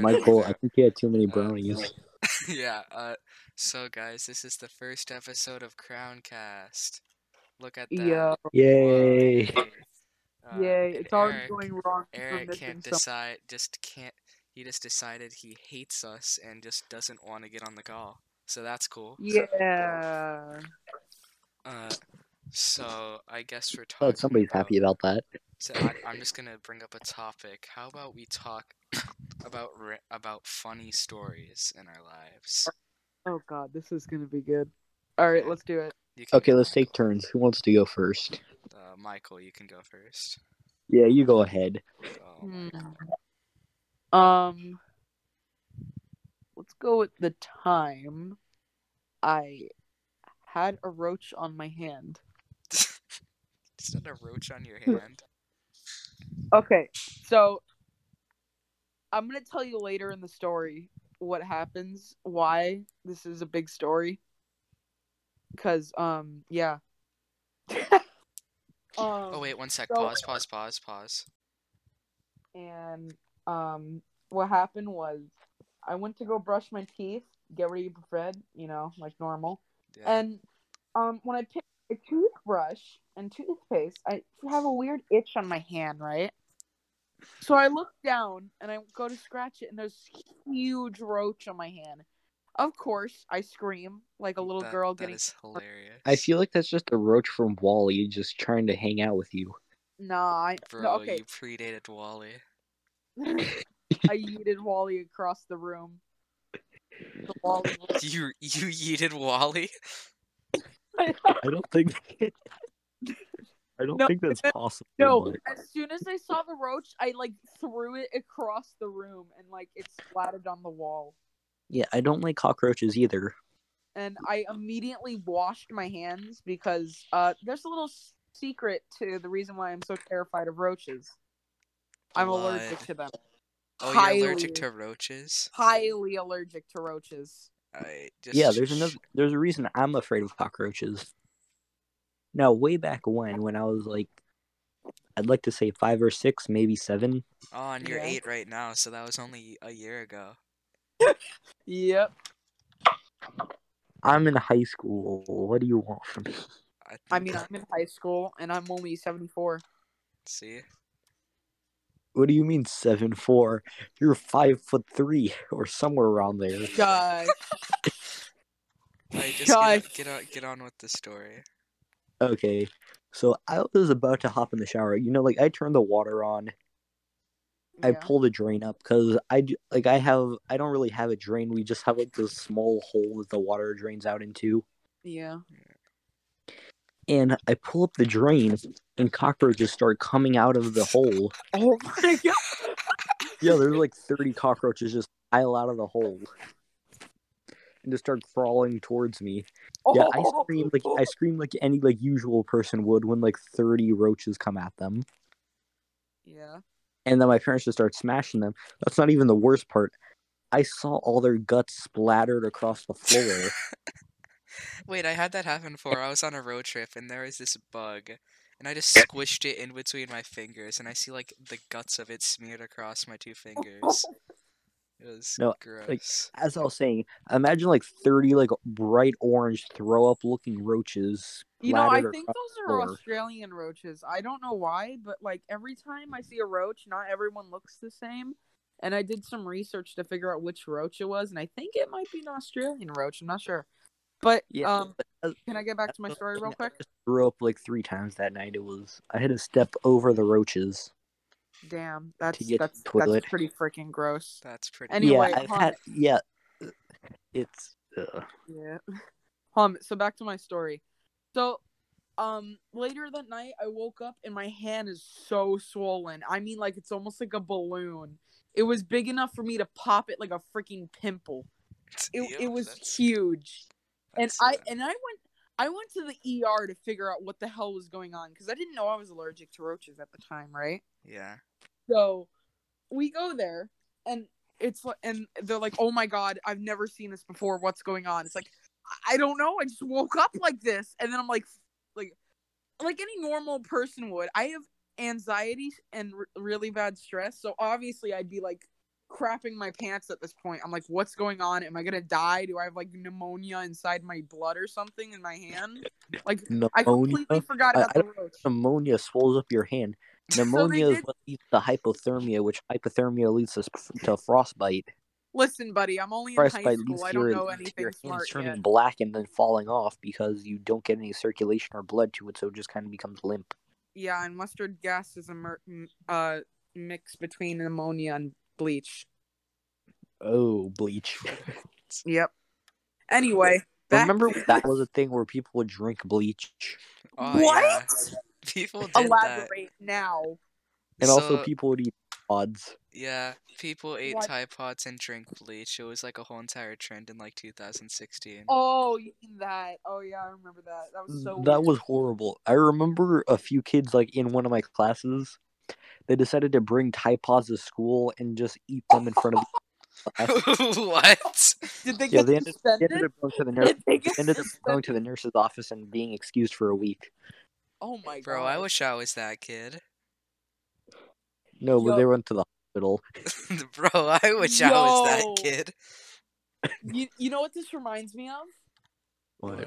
cleared Michael, I think he had too many Uh, brownies. out. yeah. Uh, so guys, this is the first episode of Crowncast. Look at that. Yeah. Yay! Whoa. Uh, Yay, it's already Eric- going wrong. Eric can't some- decide. Just can't. He just decided he hates us and just doesn't want to get on the call. So that's cool. Yeah. Uh, so I guess we're talking. Glad somebody's about- happy about that. So I, I'm just gonna bring up a topic. How about we talk about about funny stories in our lives? Oh god, this is gonna be good. All right, let's do it. Okay, let's take turns. Who wants to go first? Uh, Michael, you can go first. Yeah, you go ahead. Oh, my Hmm. Um, let's go with the time I had a roach on my hand. Is that a roach on your hand? Okay, so I'm gonna tell you later in the story what happens, why this is a big story. Cause um yeah. um, Oh wait, one sec. so- Pause. Pause. Pause. Pause. and um what happened was I went to go brush my teeth, get ready for bed, you know, like normal. Yeah. And um when I pick a toothbrush and toothpaste, I have a weird itch on my hand, right? So I look down and I go to scratch it and there's huge roach on my hand. Of course, I scream like a little That- girl that getting is hilarious. I feel like that's just a roach from Wally just trying to hang out with you. Nah, I Bro, no, okay. you predated Wally. I yeeted Wally across the room. The Wally You you yeeted Wally? I don't think. I don't No, think that's possible. No, but- as soon as I saw the roach, I like threw it across the room and like it splattered on the wall. Yeah, I don't like cockroaches either. And I immediately washed my hands because uh there's a little secret to the reason why I'm so terrified of roaches. I'm allergic to them. Oh, Highly- you're allergic to roaches? Highly allergic to roaches. I just Yeah, there's another. There's a reason I'm afraid of cockroaches. Now, way back when, when I was like, I'd like to say five or six, maybe seven. Oh, and you're Yeah. eight right now, so that was only a year ago. Yep. I'm in high school. What do you want from me? I, I mean, I'm in high school and I'm only 74. see, What do you mean seven four? You're five foot three or somewhere around there. Gosh. I just Gosh. get, get on get on with the story. Okay, so I was about to hop in the shower. You know, like I turned the water on. I Yeah. pull the drain up because I d- like I have I don't really have a drain. We just have like this small hole that the water drains out into. Yeah. And I pull up the drain, and cockroaches start coming out of the hole. Oh my god. Yeah, there's like 30 cockroaches just pile out of the hole and just start crawling towards me. Yeah, I Oh. scream like I oh. scream like any like usual person would when like 30 roaches come at them. Yeah. And then my parents just start smashing them. That's not even the worst part. I saw all their guts splattered across the floor. Wait, I had that happen before. I was on a road trip and there was this bug, and I just squished it in between my fingers, and I see like the guts of it smeared across my two fingers. It was No, gross. As I was saying, imagine like 30 like bright orange throw up looking roaches. You know, I think those are floor. Australian roaches. I don't know why, but like every time I see a roach, not everyone looks the same. And I did some research to figure out which roach it was, and I think it might be an Australian roach. I'm not sure. But Yeah, um, uh, can I get back to my story real quick? I threw up like three times that night. It was I had to step over the roaches. Damn, that's get to that's the that's pretty freaking gross. That's pretty. Anyway, yeah, I've hon- had yeah. It's uh, Yeah. Um. So back to my story. So, um, later that night, I woke up and my hand is so swollen. I mean, like it's almost like a balloon. It was big enough for me to pop it like a freaking pimple. It Ew, it was that's- huge. And I and I went I went to the ER to figure out what the hell was going on because I didn't know I was allergic to roaches at the time, right? yeah. So we go there and it's and they're like, "Oh my god, I've never seen this before. What's going on?" It's like I I don't know. I just woke up like this and then I'm like like like any normal person would. I have anxiety and r- really bad stress, so obviously I'd be like crapping my pants at this point. I'm like, what's going on? Am I gonna die? Do I have like pneumonia inside my blood or something in my hand? Like I completely Pneumonia. forgot about I the roach. Pneumonia swells up your hand. Pneumonia is did- what leads to hypothermia, which hypothermia leads to, to frostbite. Listen, buddy, I'm only in Frostbite high school. I your, don't know anything your hands smart turning yet. black and then falling off because you don't get any circulation or blood to it, so it just kind of becomes limp. Yeah, and mustard gas is a mer- m- uh mix between pneumonia and bleach. Oh, bleach. Yep. Anyway, back Remember that was a thing where people would drink bleach, Oh, what? yeah. People did that. Elaborate now. and also people would eat pods. Yeah, people ate What? Tide Pods and drank bleach. It was like a whole entire trend in like 2016. Oh, you mean that? Oh yeah, I remember that. That was so. that weird. was horrible. I remember a few kids like in one of my classes, they decided to bring Tide Pods to school and just eat them in front of the what? Did they Yeah, get they ended, they ended up going to the nurse. They ended up going to the nurse's office and being excused for a week. Oh my god, Bro, I wish I was that kid. No, but they went to the hospital. Bro, I wish I was that kid. You, you know what this reminds me of? What?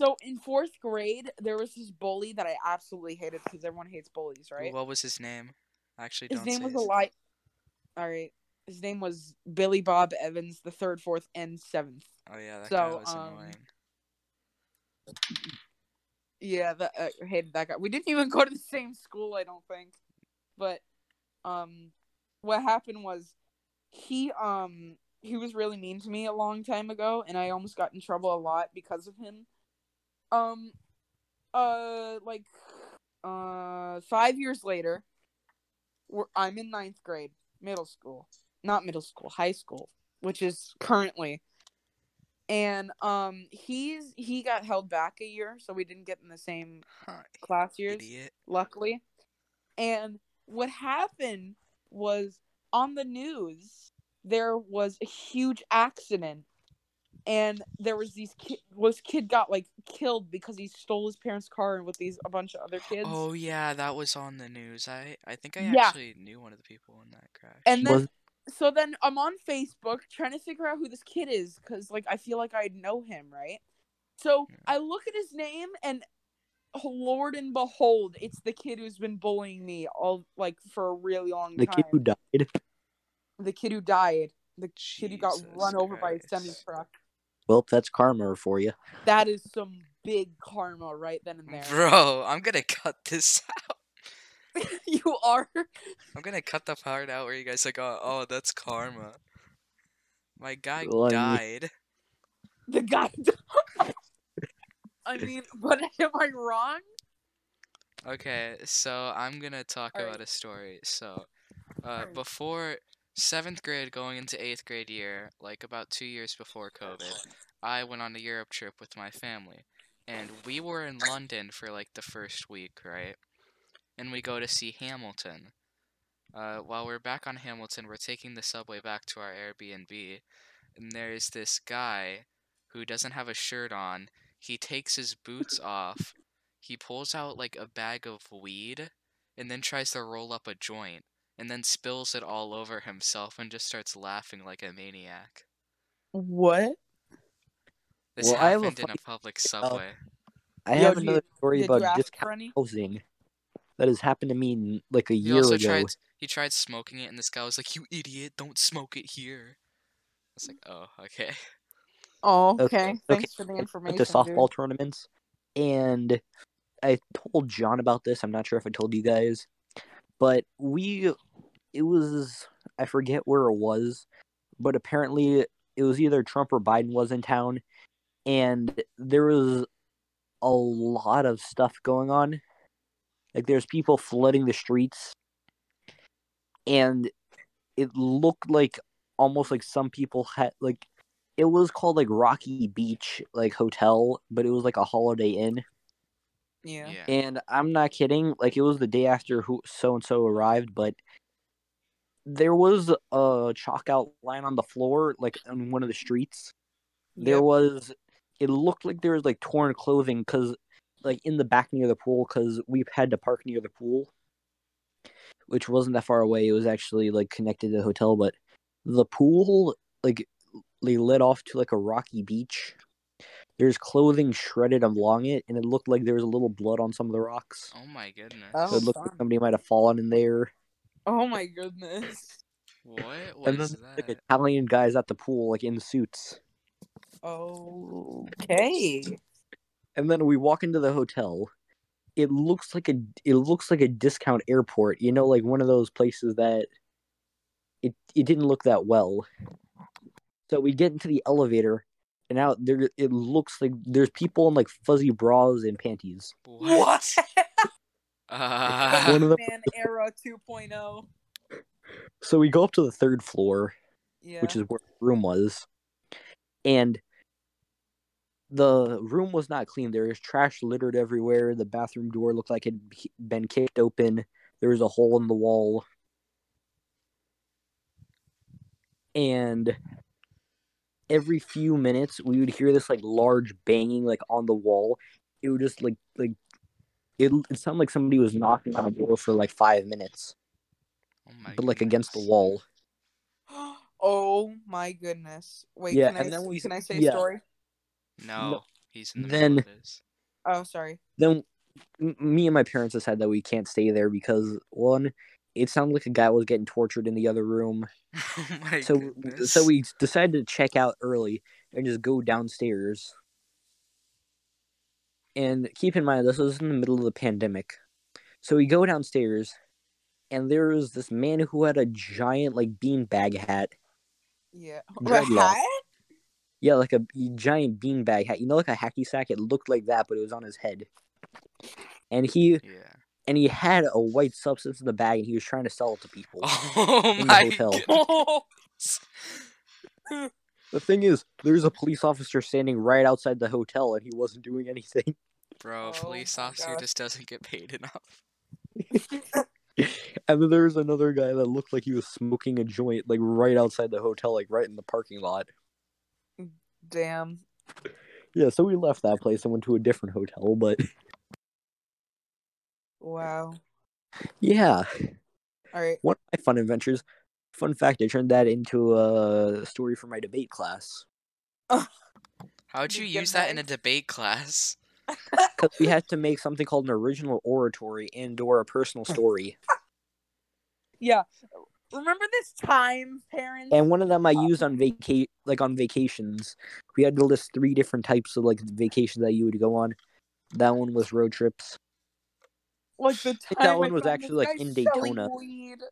So in fourth grade, there was this bully that I absolutely hated because everyone hates bullies, right? What was his name? Actually, His name was lie. All right, his name was Billy Bob Evans, the third, fourth, and seventh. Oh yeah, that So, guy was um, annoying. Yeah, that uh, hated that guy. We didn't even go to the same school, I don't think. But um what happened was he um he was really mean to me a long time ago and I almost got in trouble a lot because of him. Um uh like uh 5 years later we're, I'm in ninth grade, middle school. Not middle school, high school, which is currently and um he's he got held back a year so we didn't get in the same Huh, class years idiot. luckily and what happened was on the news there was a huge accident and there was these kid was kid got like killed because he stole his parents car and with these a bunch of other kids Oh yeah, that was on the news. I I think I Yeah. actually knew one of the people in that crash. and then Was so then I'm on Facebook trying to figure out who this kid is because like I feel like I know him, right? So Yeah. I look at his name and oh, Lord and behold, it's the kid who's been bullying me all like for a really long the time. The kid who died? the kid who died, the kid who got Jesus run over by a semi truck. Well, that's karma for you. That is some big karma right then and there. Bro, I'm gonna cut this out. you are. I'm gonna cut the part out where you guys like, oh, oh that's karma. My guy Well, I mean- died. The guy. I mean, but am I wrong? Okay, so I'm gonna talk Alright. about a story. So, uh, Alright. before seventh grade going into eighth grade year, like about two years before COVID, I went on a Europe trip with my family, and we were in London for like the first week, right? And we go to see Hamilton. Uh, while we're back on Hamilton, we're taking the subway back to our Airbnb, and there's this guy who doesn't have a shirt on. He takes his boots off. He pulls out like a bag of weed and then tries to roll up a joint and then spills it all over himself and just starts laughing like a maniac. What? This Well, I have a happened in a public about- subway. I have did you- another story Did about you ask discount housing that has happened to me n- like a He year also ago. tried he tried smoking it and this guy was like, "You idiot, don't smoke it here." I was like, "Oh, okay." Oh, Okay, okay. okay, Thanks for the went information. the softball dude. tournaments, and I told John about this. I'm not sure if I told you guys, but we, it was I forget where it was, but apparently it was either Trump or Biden was in town, and there was a lot of stuff going on. Like there's people flooding the streets, and it looked like almost like some people had like it was called like Rocky Beach like hotel, but it was like a Holiday Inn. Yeah. Yeah. And I'm not kidding, like it was the day after who so and so arrived, but there was a chalk outline on the floor, like on one of the streets. There Yep. was, it looked like there was like torn clothing because, like in the back near the pool, because we had to park near the pool, which wasn't that far away. It was actually like connected to the hotel, but The pool, like, they led off to like a rocky beach. There's clothing shredded along it, and it looked like there was a little blood on some of the rocks. Oh my goodness. Oh, So it looked fun. like somebody might have fallen in there. Oh my goodness. What and was then that? like Italian guys at the pool, like in suits. Okay. And then we walk into the hotel. It looks like a it looks like a discount airport. You know, like one of those places that it it didn't look that well. So we get into the elevator, and out there it looks like there's people in like fuzzy bras and panties. What? Uh, One of the- Man era 2.0. So we go up to the third floor, Yeah. which is where the room was, and the room was not clean. There was trash littered everywhere. The bathroom door looked like it had been kicked open. There was a hole in the wall, and every few minutes we would hear this like large banging like on the wall. It would just like like it. It sounded like somebody was knocking on the door for like five minutes, oh my but like against the wall. oh my goodness. Wait, Yeah, can I and then we- can I say yeah. a story? No, he's in the Then- middle of his. Oh, sorry. then m- me and my parents decided that we can't stay there because one, it sounded like a guy was getting tortured in the other room. Oh my So goodness. so we decided to check out early and just go downstairs. And keep in mind this was in the middle of the pandemic. So we go downstairs and there was this man who had a giant like beanbag hat. Yeah. Dreadlock. Hat? Yeah, like a giant beanbag hat. You know like a hacky sack? It looked like that, but it was on his head. And he Yeah. And he had a white substance in the bag and he was trying to sell it to people. Oh In the hotel. goodness. The thing is, there's a police officer standing right outside the hotel and he wasn't doing anything. Bro, a Oh police my officer gosh. just doesn't get paid enough. And then there was another guy that looked like he was smoking a joint, like right outside the hotel, like right in the parking lot. Damn. Yeah, so we left that place and went to a different hotel, but Wow. yeah, All right. one of my fun adventures. Fun fact, I turned that into a story for my debate class. How'd you You use that in a debate class? Because we had to make something called an original oratory and or a personal story. Yeah. Remember this time, parents? And one of them I used on vacate like on vacations. We had to list three different types of like vacations that you would go on. That one was road trips. Like the time that one was actually, like, in Daytona. weed.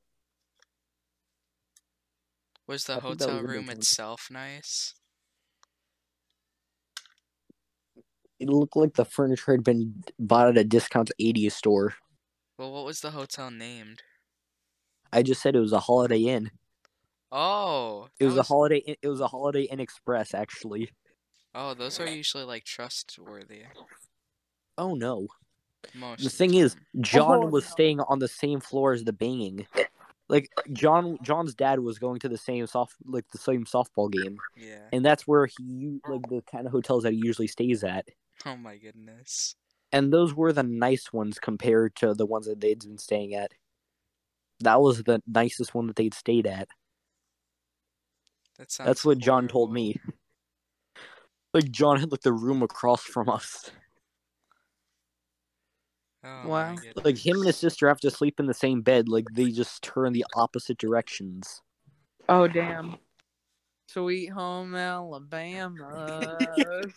Was the I hotel was room itself nice? It looked like the furniture had been bought at a discount 80s store. Well, what was the hotel named? I just said it was a Holiday Inn. Oh, It that was, a Holiday Inn, it was a Holiday Inn Express actually. Oh, those are usually like trustworthy. Oh no. Most. The of thing is. John Oh, was no. staying on the same floor as the banging. Like John John's dad was going to the same soft like the same softball game. yeah. And that's where he like the kind of hotels that he usually stays at. Oh my goodness. and those were the nice ones compared to the ones that they'd been staying at. That was the nicest one that they'd stayed at. That sounds. That's what John told me. Like John had like the room across from us. Oh Wow. Like him and his sister have to sleep in the same bed. Like they just turn the opposite directions. Oh damn. Sweet home Alabama.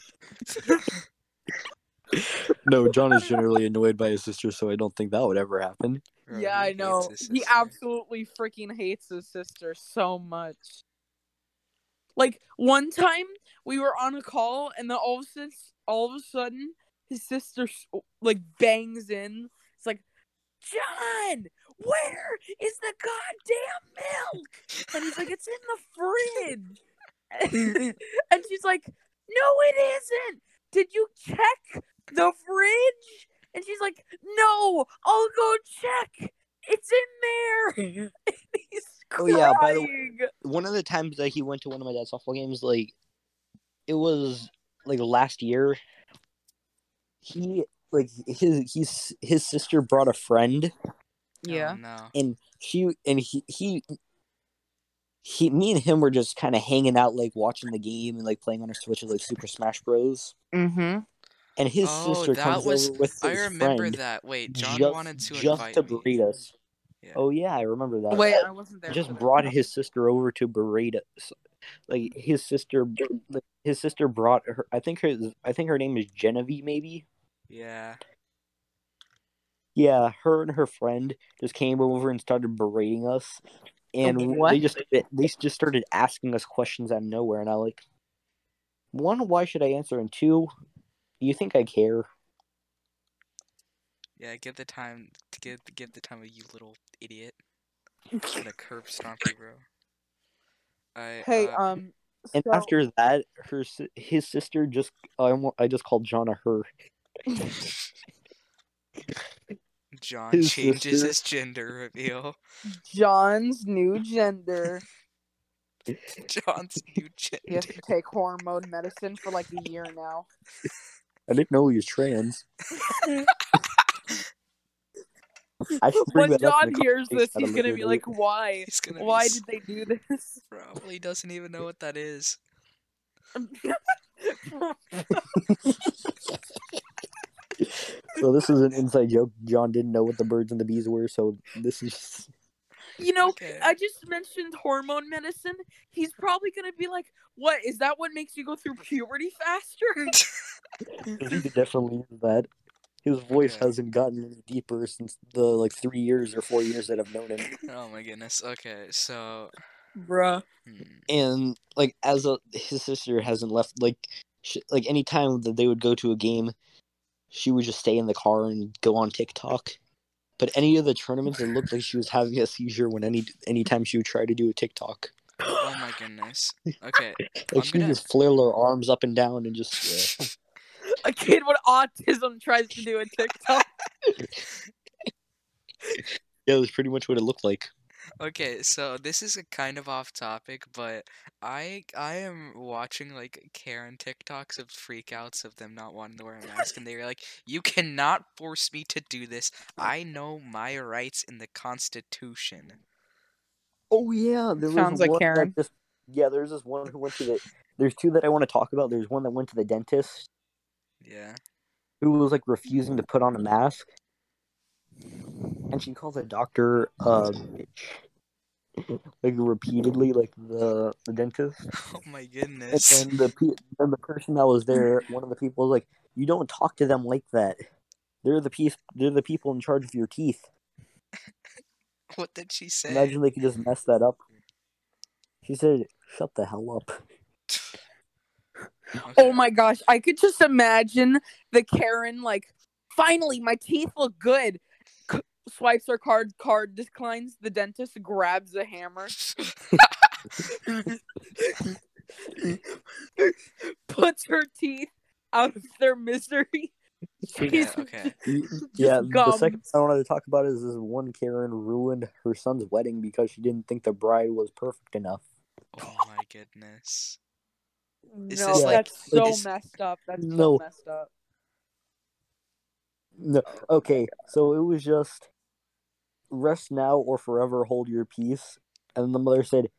No, John is generally annoyed by his sister, so I don't think that would ever happen. Bro, yeah, I know. He absolutely freaking hates his sister so much. Like one time we were on a call and then all of a sudden, all of a sudden his sister like bangs in. It's like, John, where is the goddamn milk? And he's like, it's in the fridge. and she's like, no, it isn't. Did you check the fridge? And she's like, no, I'll go check. It's in there. He's Oh, yeah, by the way, One of the times that he went to one of my dad's softball games, like it was like last year. He like his his his sister brought a friend Oh, yeah. no. and she and he he he, me and him were just kind of hanging out, like watching the game and like playing on our Switches, like Super Smash Bros. Mm-hmm. And his Oh, sister that comes was- over with his I remember friend that. Wait, John just, wanted to just invite to me. us. Yeah. Oh yeah, I remember that. Wait, I wasn't there. just for that. brought his sister over to berate us. Like his sister, his sister brought her. I think her. I think her name is Genevieve, maybe. Yeah. Yeah, her and her friend just came over and started berating us, and What? they just they just started asking us questions out of nowhere, and I like, one, why should I answer, and two, do you think I care? Yeah, give the time give give the time of you little idiot. And a curb stompy bro. I Hey, uh, um. And so- after that, her his sister just I I just called John a her. John his changes sister- his gender reveal. John's new gender. John's new gender. He has to take hormone medicine for like a year now. I didn't know he was trans. I When that up in John hears this, he's gonna be like, "Why? Gonna Why did they do this?" probably doesn't even know what that is. So this is an inside joke. John didn't know what the birds and the bees were, so this is You know, Okay. I just mentioned hormone medicine. He's probably gonna be like, "What is that? What makes you go through puberty faster?" he definitely is that. His voice Okay. hasn't gotten any deeper since the like three years or four years that I've known him. Oh my goodness. Okay, so Bruh. hmm, And like as a his sister hasn't left like sh like any time that they would go to a game, she would just stay in the car and go on TikTok. But any of the tournaments, it looked like she was having a seizure when any anytime she would try to do a TikTok. oh my goodness. Okay. Like she gonna- just flail her arms up and down and just yeah. A kid with autism tries to do a TikTok. yeah, that's pretty much what it looked like. Okay, so this is a kind of off topic, but I I am watching like Karen TikToks of freakouts of them not wanting to wear a mask, and they're like, "You cannot force me to do this. I know my rights in the Constitution." Oh yeah, there Sounds was like one that Karen. just yeah. There's this one who went to the. There's two that I want to talk about. There's one that went to the dentist Yeah. who was like refusing to put on a mask, and she calls the doctor a bitch, like repeatedly, like the the dentist. Oh my goodness. And the pe- then the person that was there, one of the people was like, "You don't talk to them like that. They're the piece. They're the people in charge of your teeth. What did she say? Imagine they could just mess that up." She said, "Shut the hell up." Okay. Oh my gosh, I could just imagine the Karen like, finally, my teeth look good. C- swipes her card, card declines. The dentist grabs a hammer, puts her teeth out of their misery. Yeah, okay. Yeah, the second gums. I wanted to talk about is this one Karen ruined her son's wedding because she didn't think the bride was perfect enough. Oh my goodness. Is no, this like- that's so is- messed up. That's No. so messed up. No, okay, so it was just rest now or forever hold your peace. And the mother said,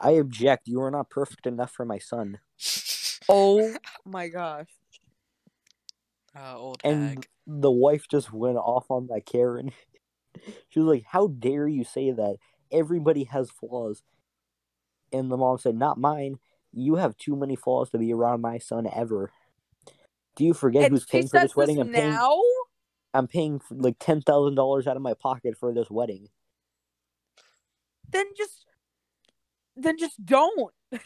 "I object. You are not perfect enough for my son." Oh my gosh. Uh, old And the wife just went off on that Karen. she was like, "How dare you say that? Everybody has flaws." And the mom said, "Not mine. You have too many flaws to be around my son ever." Do you forget And who's paying for this wedding? this I'm paying. Now. I'm paying like ten thousand dollars out of my pocket for this wedding. Then just, then just don't.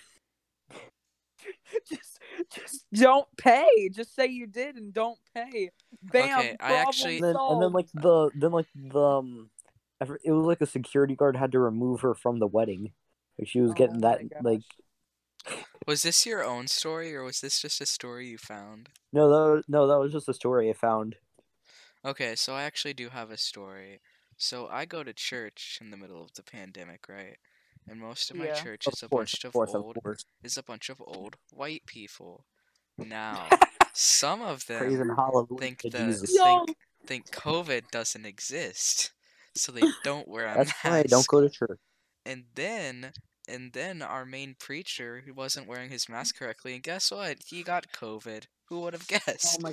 just, just don't pay. Just say you did and don't pay. Bam. Okay, I actually- And then, and then like the then like the um, it was like a security guard had to remove her from the wedding. Like she was Oh getting that gosh. like Was this your own story, or was this just a story you found? no that was, no that was just a story I found. Okay, so I actually do have a story. So I go to church in the middle of the pandemic, right? And most of my Yeah. church Of is a course, bunch of of course, old of is a bunch of old white people. Now, some of them think to the Jesus. Think think COVID doesn't exist, so they don't wear a That's mask. why I don't go to church. And then and then our main preacher who wasn't wearing his mask correctly, and guess what? He got COVID. Who would have Oh guessed? my.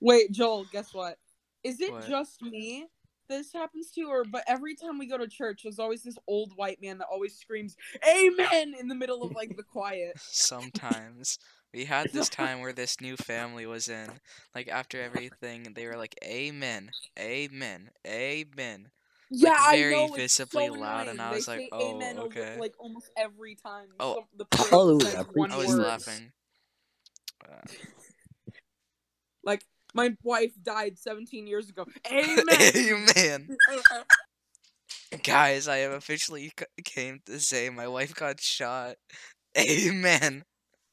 Wait, Joel. Guess what? Is it What? just me this happens to, or but every time we go to church, there's always this old white man that always screams "Amen" in the middle of like the quiet. Sometimes. We had this time where this new family was in. Like after everything, they were like, Amen, Amen, Amen. Yeah, very I know. visibly it's so loud, and annoying. I was they like, say "Oh, amen over, like almost every time. Oh, some- the person hallelujah, one I was Words. laughing. Uh, Like my wife died 17 years ago. Amen. Amen. Guys, I have officially came to say my wife got shot. Amen.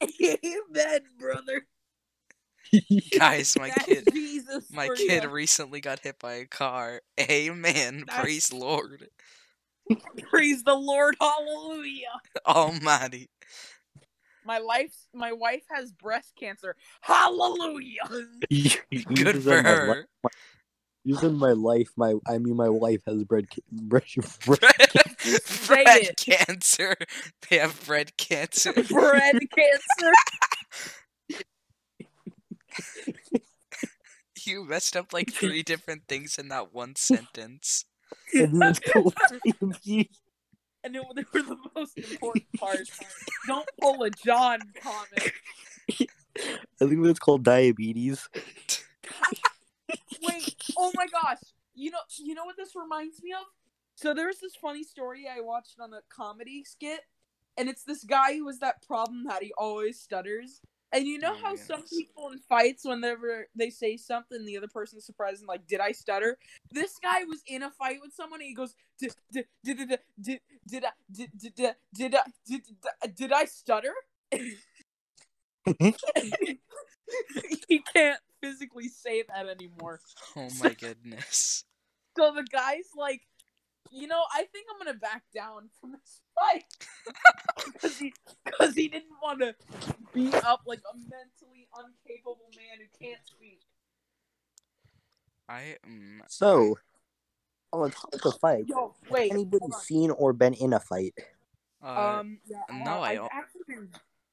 Amen, brother. Guys, my kid Jesus my kid ya. recently got hit by a car. Amen. That's- Praise Lord Praise the Lord. Hallelujah. Almighty. My life's my wife has breast cancer. Hallelujah. Good for her. Using my life, my I mean my wife has bread, ca- bread, bread Say bread cancer. They have bread cancer. Bread cancer. You messed up like three different things in that one sentence. And it, they were the most important parts. Don't pull a John comment. I think it's called diabetes. Wait, oh my gosh. You know you know what this reminds me of? So there's this funny story I watched on a comedy skit, and it's this guy who has that problem that he always stutters. And you know Oh, how some people in fights, whenever they say something, the other person's surprised and like, "Did I stutter?" This guy was in a fight with someone, and he goes, "Did did did did did did did did did did I did did- did I stutter?" Mm-hmm. he can't physically say that anymore. Oh my goodness. So the guy's like, you know, I think I'm gonna back down from this fight because he because he didn't want to beat up like a mentally incapable man who can't speak. I um, So, on the topic of fights, Yo, wait, anybody seen or been in a fight? uh, um, yeah, no, uh, I I've don't- actually been,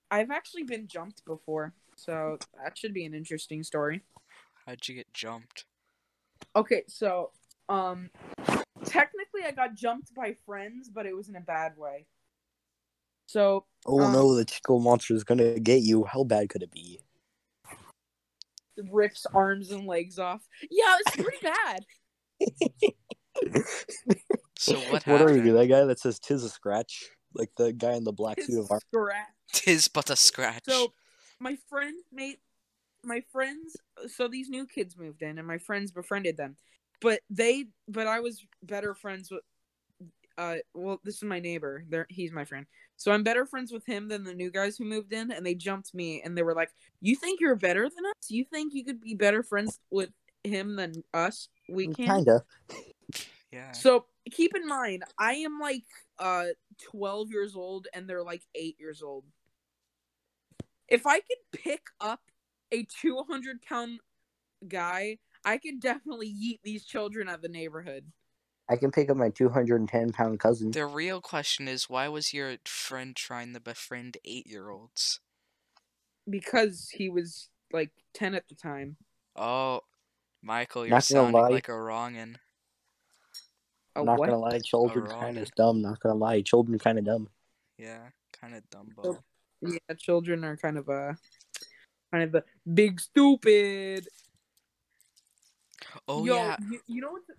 I've actually been jumped before, so that should be an interesting story. how'd you get jumped? Okay, so um, technically I got jumped by friends, but it was in a bad way. So Oh Um, no, the Chico monster is gonna get you. How bad could it be? rips arms and legs off. Yeah, it's pretty bad. So what What are happened? you? That guy that says "tis a scratch," like the guy in the black suit of armor. Scratch. Tis but a scratch. So my friend made my friends. So these new kids moved in, and my friends befriended them. But they, but I was better friends with. Uh, well, this is my neighbor. There, he's my friend. So I'm better friends with him than the new guys who moved in, and they jumped me, and they were like, "You think you're better than us? You think you could be better friends with him than us? We can." Kinda. yeah. So keep in mind, I am like uh 12 years old and they're like 8 years old. If I could pick up a 200 pound guy, I could definitely yeet these children out of the neighborhood. I can pick up my 210 pound cousin. The real question is why was your friend trying to befriend eight year olds? Because he was like 10 at the time. Oh, Michael, you're Not gonna sounding lie. like a wrongin. A not what? gonna lie, children wrong. kind of dumb. Not gonna lie, children kind of dumb. Yeah, kind of dumb. Yeah, children are kind of uh kind of a big stupid. Oh Yo, yeah. you, you know what? The...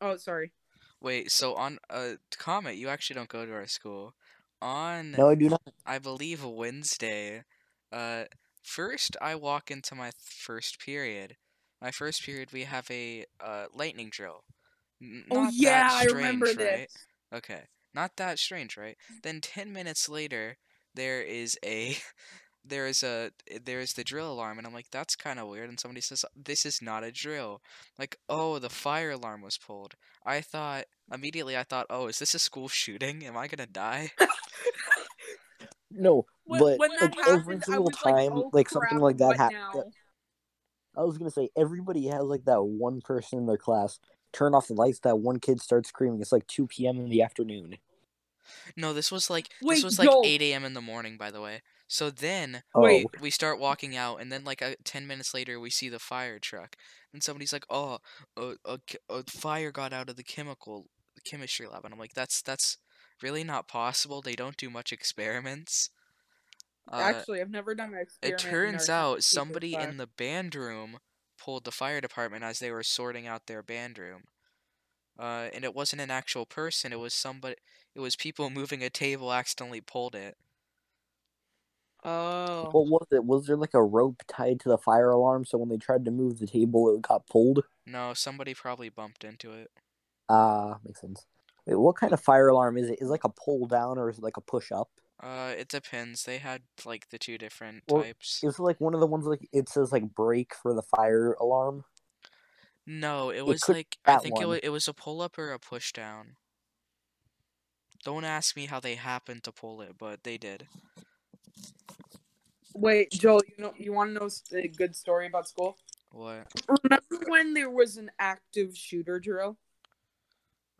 Oh, sorry. Wait, so on uh Comet, you actually don't go to our school. On No, I do not. I believe Wednesday, uh first I walk into my first period. My first period we have a uh lightning drill. N- Oh not yeah, that I remember right? this. Okay, not that strange, right? Then 10 minutes later, there is a there is a there is the drill alarm and I'm like that's kind of weird and somebody says this is not a drill. Like, "Oh, the fire alarm was pulled." I thought immediately I thought, "Oh, is this a school shooting? Am I going to die?" No, When, but when like, happened, every single time, like, oh, like crap, something like that what happens. I was gonna say everybody has like that one person in their class turn off the lights. That one kid starts screaming. It's like 2 p.m. in the afternoon. No, this was like Wait, this was like Joel. 8 a.m. in the morning, by the way. So then Oh, Wait. we start walking out, and then like uh, 10 minutes later, we see the fire truck, and somebody's like, "Oh, a, a, a fire got out of the chemical chemistry lab," and I'm like, "That's that's really not possible. They don't do much experiments." Uh, Actually, I've never done an it experiment. in turns out somebody in the band room pulled the fire department as they were sorting out their band room. Uh, and it wasn't an actual person. It was somebody. It was people moving a table accidentally pulled it. Oh. What was it? Was there like a rope tied to the fire alarm so when they tried to move the table it got pulled? No, somebody probably bumped into it. Ah, makes sense. Wait, what kind of fire alarm is it? Is it like a pull down or is it like a push up? Uh, it depends. They had like the two different Well, types. Is it like one of the ones like it says like break for the fire alarm? No, it was could like I think it was it was a pull up or a push down. Don't ask me how they happened to pull it, but they did. Wait, Joel, you know you want to know a good story about school? What? Remember when there was an active shooter drill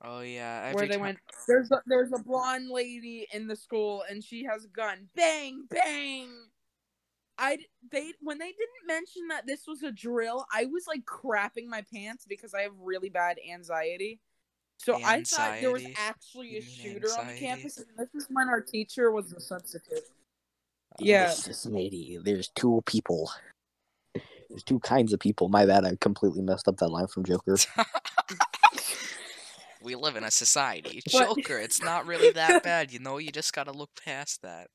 Oh yeah, where they time. went? There's a, there's a blonde lady in the school and she has a gun. Bang bang. I they when they didn't mention that this was a drill, I was like crapping my pants because I have really bad anxiety. So I thought there was actually a shooter on the campus, and this is when our teacher was a substitute. Yeah. This lady. There's two people. There's two kinds of people. My bad, I completely messed up that line from Joker. we live in a society. But- Joker, it's not really that bad, you know. You just gotta look past that.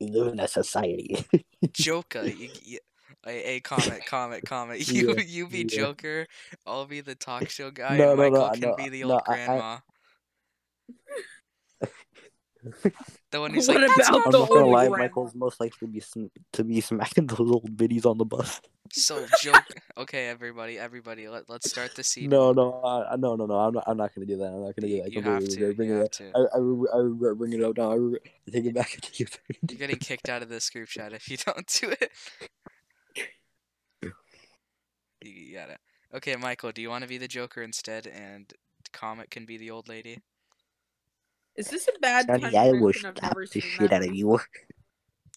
We live in a society. Joker, you, you, hey, hey, Comet, Comet, Comet. You, Yeah, you be yeah. Joker. I'll be the talk show guy, No, and no, no, Michael I can know- be the no, old I- I- grandma. The one who's What like, about I'm the not gonna lie? Michael's most likely to be sm- to be smacking those old biddies on the bus. so joke. Okay, everybody, everybody, let let's start the scene. No, no, I, I- no, no, no. I'm not. I'm not gonna do that. I'm not gonna do that. you have to. bringing You it have up. to. I, I, I bringing it up now. I, regret, I take it back. Take it back. You're getting kicked out of this group chat if you don't do it. You, you gotta. Okay, Michael, do you want to be the Joker instead, and Comet can be the old lady? Is this a bad Sonny, time I to will mention I've slap the shit that out of you.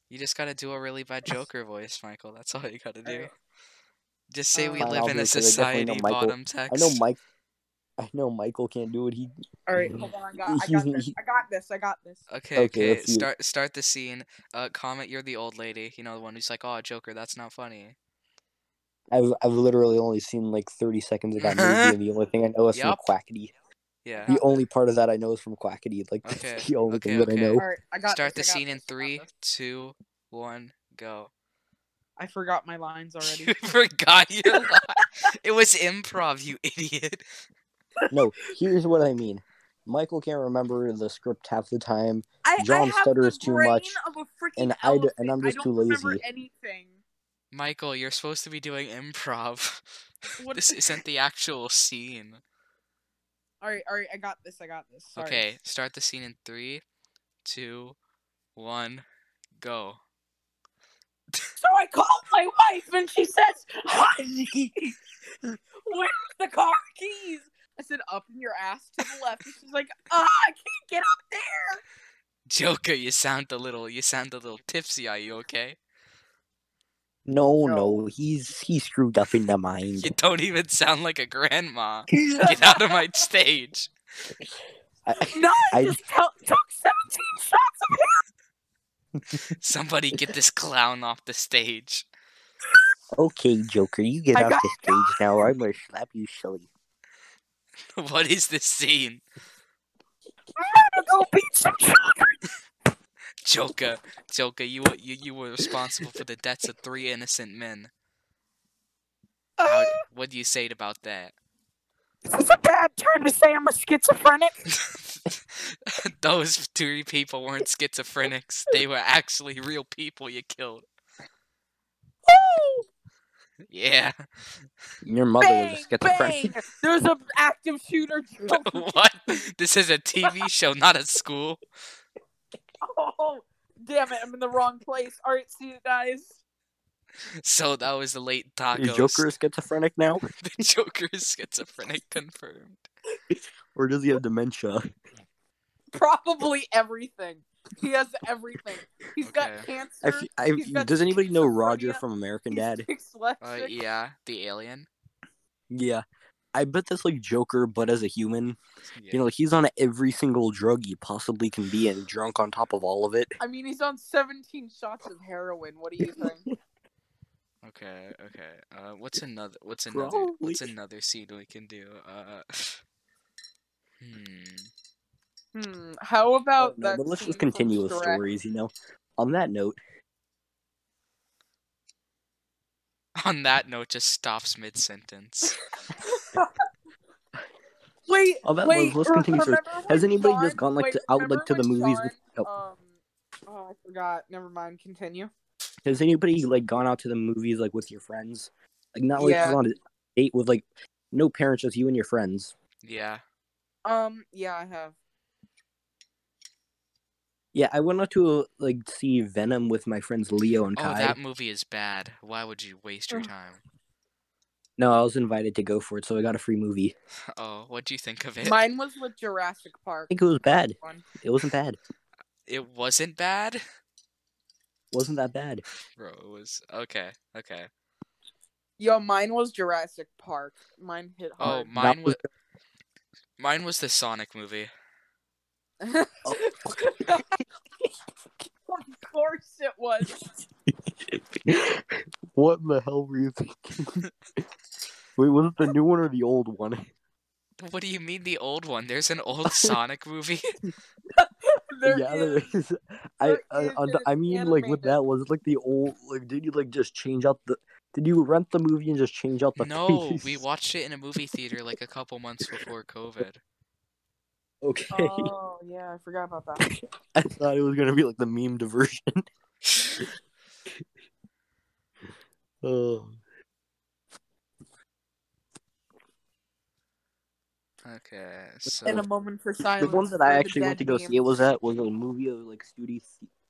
You just gotta do a really bad Joker voice, Michael. That's all you gotta do. Just say Um, we Fine, live in a it 'cause I definitely know society. Michael- Bottom I know Mike. I know Michael can't do it. He All right, hold on. I got, I got this. I got this. I got this. Okay, Okay, okay. let's see it. Start start the scene. Uh, Comet, you're the old lady. You know the one who's like, "Oh, Joker, that's not funny." I've I've literally only seen like 30 seconds of that movie, and the only thing I know is Yup. from Quackity. Yeah. The only part of that I know is from Quackity. Like Okay, that's the only okay, thing that I know. All right, I got Start the I got scene in this, I got three, this. two, one, go. I forgot my lines already. You forgot your line. It was improv, you idiot. No, here's what I mean. Michael can't remember the script half the time. I, John I have stutters the too much, Of a and I d- and. I'm just I too don't remember lazy. anything. Michael, you're supposed to be doing improv. What- this isn't the actual scene. All right, all right. I got this. I got this. Sorry. Okay, start the scene in three, two, one, go. So I called my wife, and she says, "Honey, where's the car keys?" I said, "Up in your ass to the left." And she's like, "Ah, I can't get up there." Joker, you sound a little you sound a little tipsy, are you okay? No, No. no, he's he's screwed up in the mind. You don't even sound like a grandma. Get out of my stage. I, No, I, I- just took seventeen shots of Somebody get this clown off the stage. okay, Joker, you get I off the stage now. or I'm gonna slap you silly. What is this scene? I'm gonna go beat some children. Joker, Joker, you were you, you were responsible for the deaths of three innocent men. How, Uh, what do you say about that? is this a bad turn to say I'm a schizophrenic? Those three people weren't schizophrenics. They were actually real people you killed. Woo! Yeah. Your mother Bang, was a schizophrenic. bang. There's an active shooter. what? This is a TV show, not a school. Oh, damn it! I'm in the wrong place. All right, see you guys. So that was the late Is tacos. Joker is schizophrenic now? The Joker is schizophrenic confirmed. or does he have dementia? Probably everything. He has everything. He's got Okay. cancer. I, f- I- he's got does anybody know Roger schizophrenia, from American he's Dad? dyslexic. Uh, yeah, the alien. Yeah, I bet that's like Joker, but as a human. Yeah. You know, he's on every single drug he possibly can be, and drunk on top of all of it. I mean, he's on 17 shots of heroin. What do you think? Okay, okay. Uh, what's another? What's another? What's another scene we can do? Uh, hmm. hmm. How about Oh, no, that? but let's scene just from continue with Shrek? stories. You know. On that note, On that note, just stops mid sentence. Wait, Oh, that wait. let's continue stories. remember Has anybody Sean- just gone like wait, to, out like to the movies Sean, with? Oh, Um, oh, I forgot. Never mind. Continue. has anybody like gone out to the movies like with your friends? Like not like Yeah. on a date with like no parents, just you and your friends. Yeah. Um, yeah, I have. Yeah, I went out to like see Venom with my friends Leo and Kai. Oh, that movie is bad. Why would you waste your time? No, I was invited to go for it, so I got a free movie. Oh, what do you think of it? Mine was with Jurassic Park. I think it was bad. It wasn't bad. It wasn't bad. wasn't that bad. Bro, it was okay. Okay. Yo, mine was Jurassic Park. Mine hit Oh, mine was- was mine was the Sonic movie. Oh. of course it was. what in the hell were you thinking? Wait, was it the new one or the old one? What do you mean the old one? There's an old Sonic movie. There yeah, there is- is. I there uh, is, and I it's mean, like with that, was it like the old? Like, did you like just change out the? Did you rent the movie and just change out the? No, face? we watched it in a movie theater like a couple months before COVID. Okay, Oh yeah, I forgot about that. I thought it was gonna be like the meme diversion. oh, Okay, so In a moment for silence. the silence. one that I actually went to dead go see it was memes. at was a movie of like studio,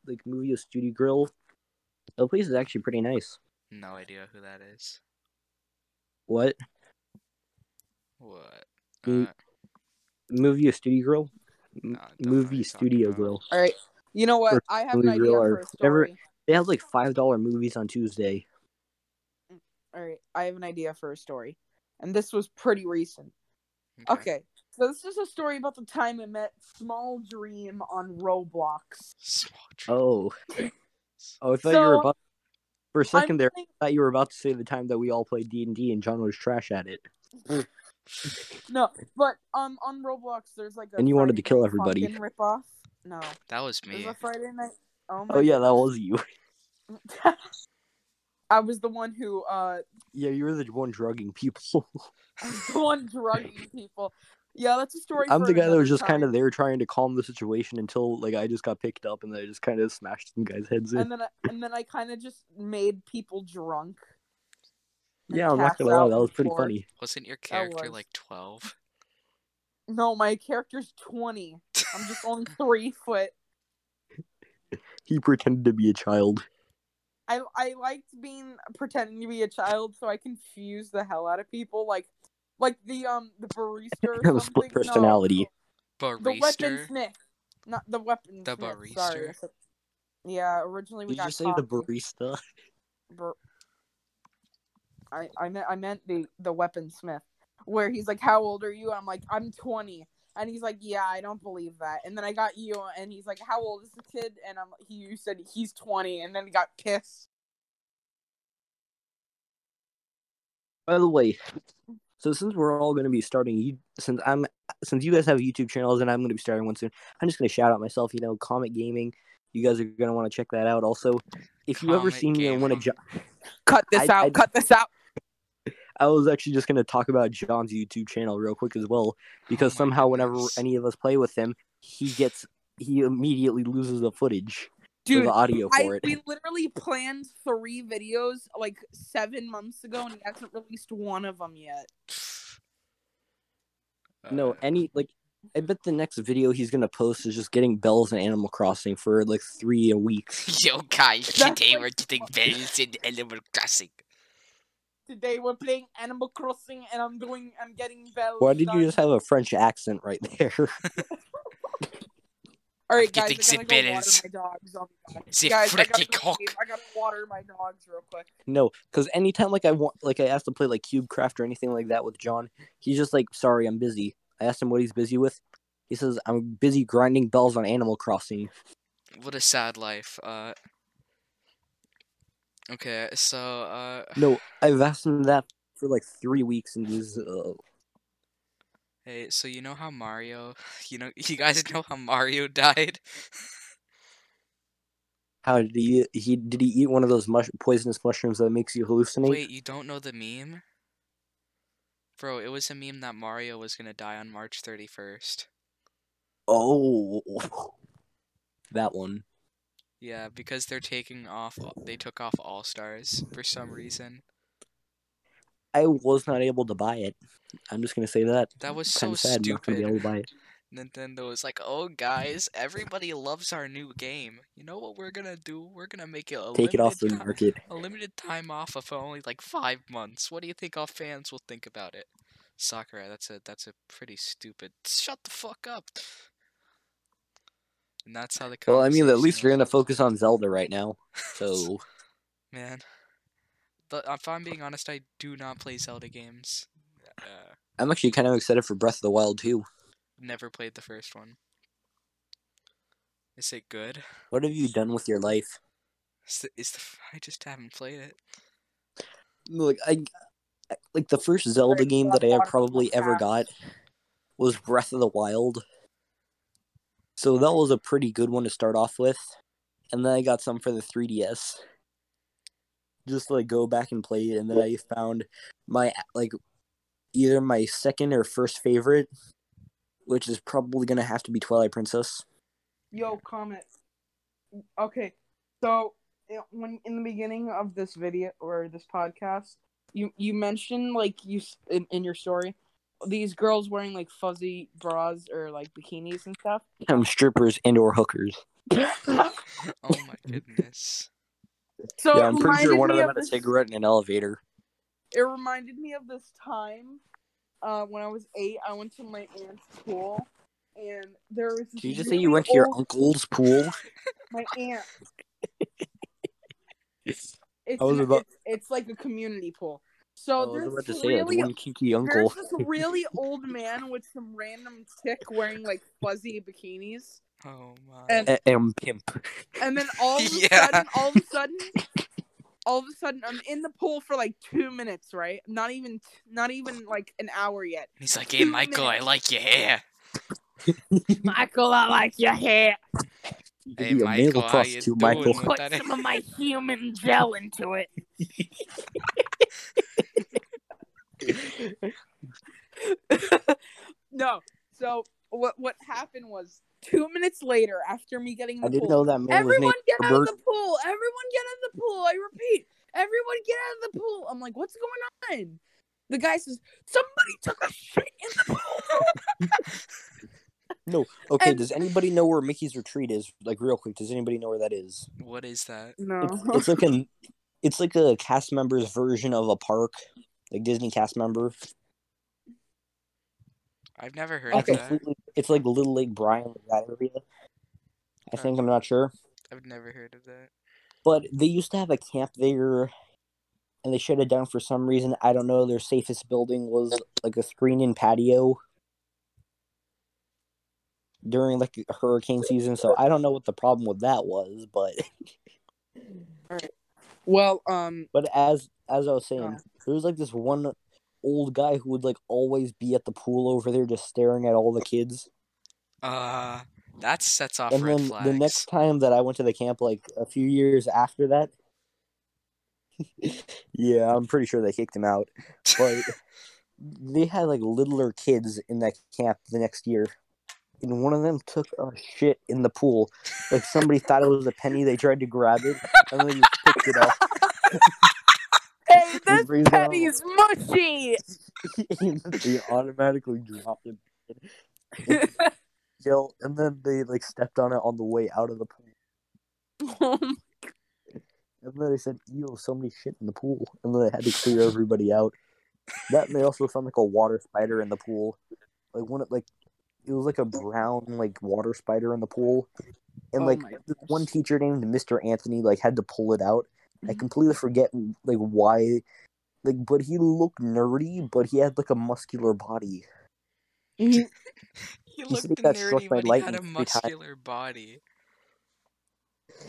like movie of Studio Grill. The place is actually pretty nice. no idea who that is. What What? Mm, Uh, movie of Studio Grill? M- Nah, don't know what movie Studio about. Grill. All right. You know what? Or I have an Movie idea Grill for or a whatever. story. They have like five dollar movies on Tuesday. All right, I have an idea for a story, and this was pretty recent. okay. Okay, so this is a story about the time I met Small Dream on Roblox. Small dream. Oh, oh! I thought you were about. For a second I'm there, playing- I thought you were about to say the time that we all played D and D and John was trash at it. No, but um, on Roblox, there's like a And you wanted to kill everybody. Funkin' ripoff. No, That was there's me. a Friday night. Oh, my Oh yeah, that was you. I was the one who uh, yeah, you were the one drugging people. The one drugging people. Yeah, that's a story. I'm for the guy that was just kind of there trying to calm the situation until like I just got picked up and then I just kind of smashed some guys' heads in. and then I, and then I kind of just made people drunk. And yeah, I'm not gonna lie, that was pretty floor. funny. Wasn't your character was. like 12? No, my character's twenty. I'm just only three foot. He pretended to be a child. I I liked being pretending to be a child so I confused the hell out of people. Like like the um the barista or You have a something. split personality. No, the Barista? weaponsmith, not the weaponsmith. The barista? said- Yeah, originally we Did got you say the barista? Bar- I I meant I meant the the weapon smith where he's like, "How old are you?" I'm like, "I'm 20," and he's like, "Yeah, I don't believe that." And then I got you, and he's like, "How old is the kid?" And I'm he you said he's 20, and then he got pissed. By the way, so since we're all going to be starting, you since I'm since you guys have YouTube channels and I'm going to be starting one soon, I'm just going to shout out myself. You know, Comet Gaming. You guys are going to want to check that out. Also, if you ever Comet see me and want to Gaming. jo- Cut this I- out. I- cut this out. I was actually just going to talk about John's YouTube channel real quick as well, because Oh my somehow whenever any of us play with him, he gets he immediately loses the footage, or Dude, the audio I for it. we literally planned three videos like seven months ago, and he hasn't released one of them yet. No, Uh, any like I bet the next video he's gonna post is just getting bells in Animal Crossing for like three a week. Yo, guys, today like- we're getting bells in Animal Crossing. Today we're playing Animal Crossing, and I'm doing. I'm getting bells. Why did you just have a French accent right there? All right, I'm guys, getting I gotta go water bells. my dogs. I'll be Guys, I gotta, go cock. I gotta water my dogs real quick. no, because anytime like I want, like I asked to play like Cube Craft or anything like that with John, he's just like, "Sorry, I'm busy." I asked him what he's busy with. He says, "I'm busy grinding bells on Animal Crossing." What a sad life. Uh. Okay, so uh. No, I've asked him that for like three weeks, and he's uh, Hey, so you know how Mario, you know, you guys know how Mario died? how did he he did he eat one of those mush, poisonous mushrooms that makes you hallucinate? Wait, you don't know the meme? Bro, it was a meme that Mario was gonna die on March 31st. Oh, that one. Yeah, because they're taking off, they took off All Stars for some reason. I was not able to buy it. I'm just gonna say that. That was so sad not to be stupid. able to buy it. Nintendo was like, "Oh, guys, everybody loves our new game. You know what we're gonna do? We're gonna make it a Take it off the limited ti- market. a limited time off of only like five months. What do you think our fans will think about it?" Sakura, that's a that's a pretty stupid. Shut the fuck up. And that's how the. Well, I mean, at least you're gonna focus on Zelda right now. So Man, but if I'm being honest, I do not play Zelda games. Uh, I'm actually kind of excited for Breath of the Wild too. never played the first one. Is it good? What have you done with your life? Is the, is the I just haven't played it. Like I, like the first Zelda game that I I had bought it probably ever got was Breath of the Wild. So that was a pretty good one to start off with, and then I got some for the 3DS. Just to, like go back and play it, and then I found my like either my second or first favorite, which is probably gonna have to be Twilight Princess. Yo, comment. Okay, so eh, when in the beginning of this video or this podcast, you you mentioned like you in, in your story these girls wearing like fuzzy bras or like bikinis and stuff. Um, strippers and or hookers. Oh my goodness. So yeah, I'm pretty sure one of me them had a cigarette in an elevator. It reminded me of this time uh, when I was eight. I went to my aunt's pool, and there was. Did you just say you went to your uncle's pool? my aunt? It's I was about- it's, it's like a community pool. Oh, so I was there's about to this say really one kinky uncle. there's this really old man with some random chick wearing like fuzzy bikinis, Oh my. And- A- and pimp. and then all of a Yeah. sudden, all of a sudden, all of a sudden, I'm in the pool for like two minutes, right? Not even, not even like an hour yet. He's like, "Hey, Michael, I like your hair." Michael, I like your hair. You could Hey, be a Michael, male how you prostitute, doing Michael. with Put that some of my human gel into it. no. So what what happened was two minutes later, after me getting in I the didn't pool, know that man was everyone named get out of the pool. Everyone get out of the pool. I repeat, everyone get out of the pool. I'm like, what's going on? The guy says, somebody took a shit in the pool. No. Okay, And- does anybody know where Mickey's Retreat is? Like real quick, does anybody know where that is? What is that? No. It's, it's like an it's like a cast member's version of a park. Like Disney cast member. I've never heard I of that. it's like Little Lake Bryan, that area. I think I'm not sure. I've never heard of that. But they used to have a camp there and they shut it down for some reason. I don't know. Their safest building was like a screen in patio during like hurricane season. So I don't know what the problem with that was, but well, um, but as as I was saying, Oh. there was like this one old guy who would like always be at the pool over there just staring at all the kids. Uh, that sets off and red then flags. the next time that I went to the camp, like a few years after that, yeah, I'm pretty sure they kicked him out. But they had like littler kids in that camp the next year, and one of them took a shit in the pool. Like somebody thought it was a penny, they tried to grab it, and then they just picked it up. hey, this it out. penny's mushy. they automatically dropped it. Yell, and then they like stepped on it on the way out of the pool. Oh and then they said, "Ew, so many shit in the pool," and then they had to clear everybody out. That and they also found like a water spider in the pool, like one of like it was like a brown like water spider in the pool, and Oh like this one teacher named Mr. Anthony like had to pull it out. I mm-hmm. completely forget like why, like but he looked nerdy, but he had like a muscular body. Mm-hmm. He- He He looked said he struck nerdy, but he had a lightning three times. muscular body.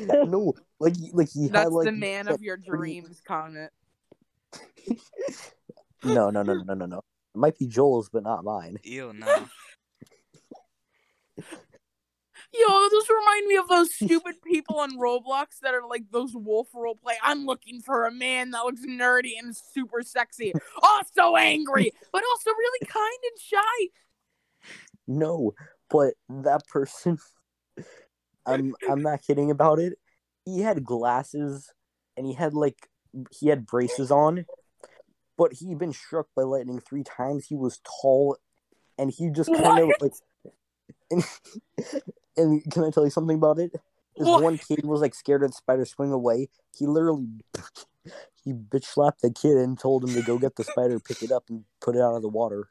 no, like like he That's had like the man of your dreams, Comet. no no no no no no. It might be Joel's, but not mine. Ew, no. Yo, those remind me of those stupid people on Roblox that are like those wolf role play. I'm looking for a man that looks nerdy and super sexy, also angry, but also really kind and shy. No, but that person, I'm I'm not kidding about it. He had glasses, and he had like he had braces on, but he'd been struck by lightning three times. He was tall, and he just kind of like. And, and can I tell you something about it? This What? one kid was like scared of the spider swing away. He literally he bitch slapped the kid and told him to go get the spider, pick it up, and put it out of the water.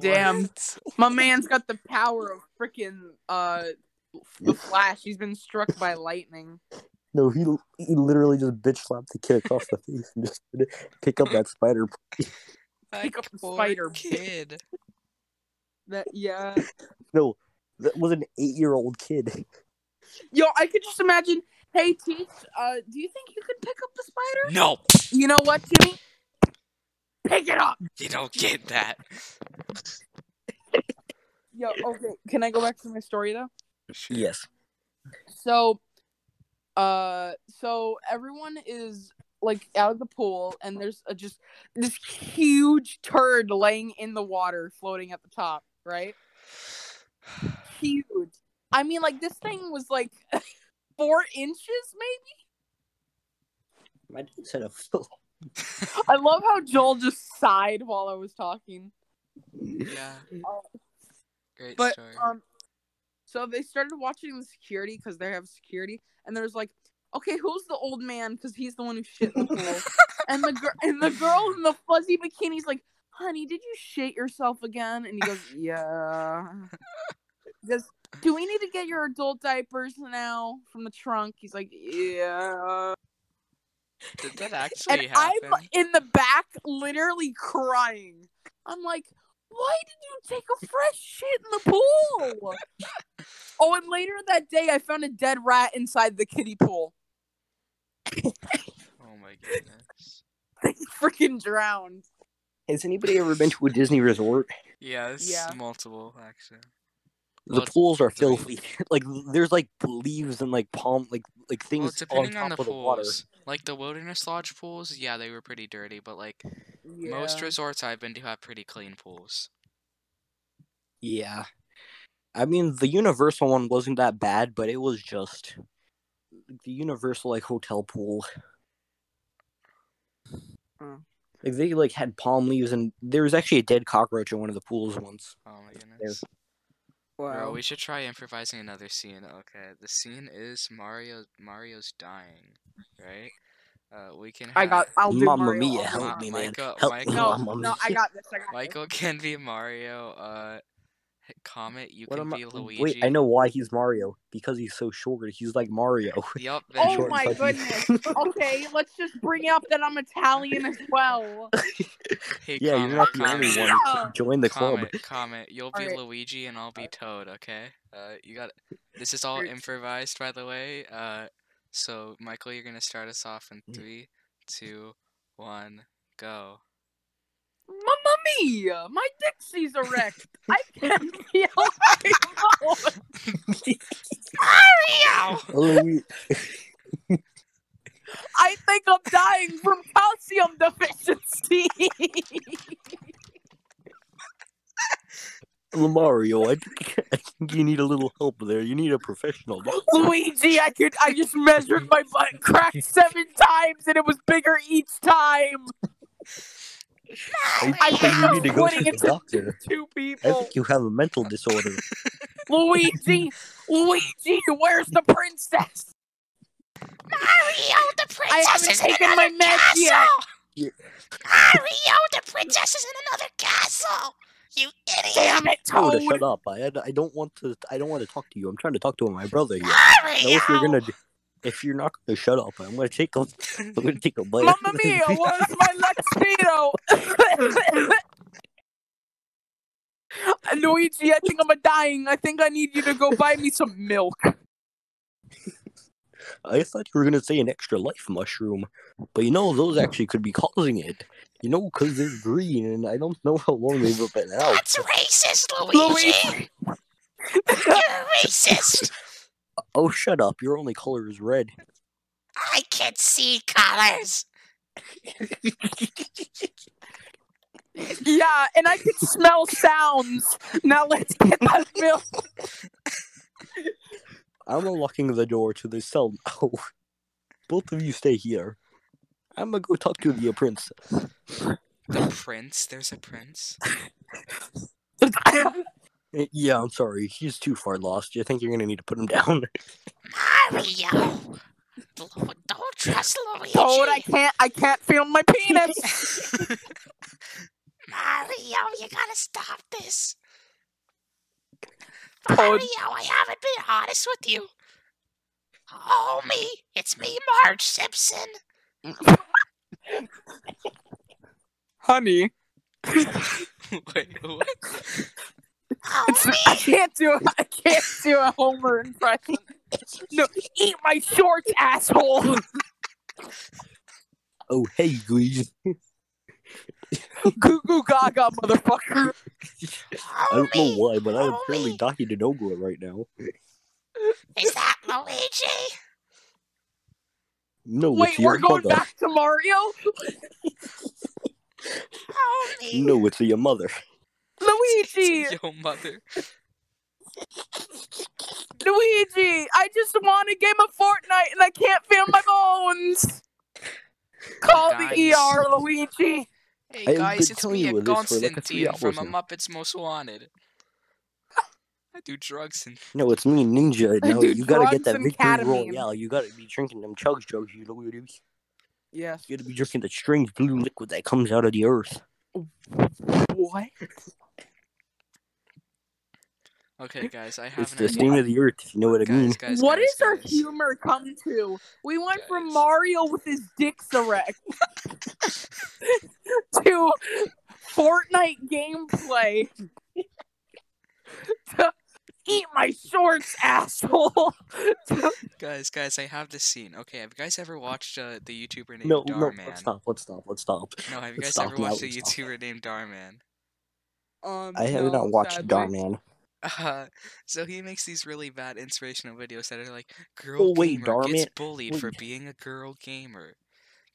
Damn. What? My man's got the power of freaking uh the Flash. He's been struck by lightning. No, he he literally just bitch slapped the kid across the face and just pick up that spider. That Pick up the spider, kid. That yeah. No, that was an eight year old kid. Yo, I could just imagine. Hey, Teach, uh, do you think you could pick up the spider? No, You know what, Timmy? Pick it up. you don't get that. Yo, okay. Can I go back to my story though? Yes. So, uh, so everyone is like out of the pool, and there's a, just this huge turd laying in the water, floating at the top. Right? Huge. I mean, like this thing was like four inches, maybe. My dad said a foot. I love how Joel just sighed while I was talking. Yeah. Great But story. um, so they started watching the security because they have security, and there's like, okay, who's the old man? Because he's the one who shit in the pool. and the girl and the girl in the fuzzy bikini's like, honey, did you shit yourself again? And he goes, yeah. He goes, do we need to get your adult diapers now from the trunk? He's like, yeah. Did that actually And happen? I'm in the back, literally crying. I'm like, why did you take a fresh shit in the pool? oh, and later that day, I found a dead rat inside the kiddie pool. Oh my goodness. They freaking drowned. Has anybody ever been to a Disney resort? Yes, Yeah. multiple actually. The Well, pools are three. filthy. like there's like leaves and like palm like like things Well, depending on on top the of the water. pools, like the wilderness lodge pools, yeah, they were pretty dirty. But like most resorts I've been to have pretty clean pools. Yeah. I mean the Universal one wasn't that bad, but it was just the Universal like hotel pool. Like they like had palm leaves and there was actually a dead cockroach in one of the pools once. Oh my goodness. Wow. Bro, we should try improvising another scene. Okay, the scene is Mario. Mario's dying, right? Uh, we can. I have- got. I'll do Mamma Mario. mia, I'll do help Ma- Mario. me, man. Michael- Help me, Michael- No, no, I got this. I got this. Michael can be Mario. Uh, Comet, you What can am I- be Luigi. Wait, I know why he's Mario. Because he's so short. He's like Mario. Yep. Oh short my goodness. Okay, let's just bring up that I'm Italian as well. Hey, yeah, Comet, you're not the only one. Yeah. Join the club. Comet, Comet, you'll be Alright. Luigi and I'll be Toad. Okay. Uh, you got. This is all improvised, by the way. Uh, so Michael, you're gonna start us off in Mm. three, two, one, go. Mamma mia! My Dixie's erect. I can't feel oh my. Mario! Louis- I think I'm dying from calcium deficiency. Mario, I think, I think you need a little help there. You need a professional. Luigi, I could I just measured my butt crack seven times and it was bigger each time. I I think think you need to go to the doctor. two people. I think you have a mental disorder. Luigi, Luigi, where's the princess? Mario, the I princess haven't is in taken another my meds yet. castle. Yeah. Mario, the princess is in another castle. You idiot. Damn it, to Toad! shut up! I I don't want to. I don't want to talk to you. I'm trying to talk to my brother here. Now, Mario. if you're gonna, do- if you're not gonna shut up, I'm gonna take a. I'm gonna take a bite. Mamma mia, where's my Lexpedo? Luigi, I think I'm a dying. I think I need you to go buy me some milk. I thought you were gonna say an extra life mushroom, but you know those actually could be causing it. You know, because they're green, and I don't know how long they've been out. That's racist, Luigi. You're racist. Oh, shut up! Your only color is red. I can see colors. Yeah, and I can smell sounds. Now let's get that milk. I'm unlocking the door to the cell now. Both of you stay here. I'm gonna go talk to the princess. The prince? There's a prince? Eh, Yeah, I'm sorry. He's too far lost. I think you're gonna need to put him down. Mario. Don't trust Luigi. Toad, I can't. I can't feel my penis. Mario, you gotta stop this. Toad. Mario, I haven't been honest with you. Oh, me. It's me, Marge Simpson. Honey, Wait, what? Oh, it's, me. I can't do. I can't do a Homer impression. No, eat my shorts, asshole. Oh, hey, Glee. Goo goo gaga, motherfucker. I don't know why, but I'm homie. fairly dying to know it right now. Is that Luigi? No, Wait, it's we're going mother. back to Mario. No, it's your mother. Luigi, Yo, mother. Luigi, I just want a game of Fortnite and I can't feel my bones. Call the ER, Luigi. Hey I've guys, it's me, you with this for like a three Constantine from A. Muppets Most Wanted. I do drugs and No, it's me, Ninja. I Now do you gotta get that and victory ketamine. royale. You gotta be drinking them chugs jugs. You know what it is? Yes. You gotta be drinking the strange blue liquid that comes out of the earth. What? Okay guys, I have It's an the idea. steam of the earth. If you know what I mean. Guys, guys, What guys, is our humor come to? We went from Mario with his dicks erect to Fortnite gameplay to eat my shorts, asshole. Guys, guys, I have this scene. Okay, have you guys ever watched uh, the YouTuber named No, no, Dhar Mann? let's stop. Let's stop. Let's stop. No, have you Let's guys ever watched now, a let's stop. YouTuber named Dhar Mann? Um, I have no, not watched sadly. Dhar Mann. Uh, so he makes these really bad inspirational videos that are like, "Girl Oh, wait, gamer gets Dhar Mann- bullied wait. for being a girl gamer."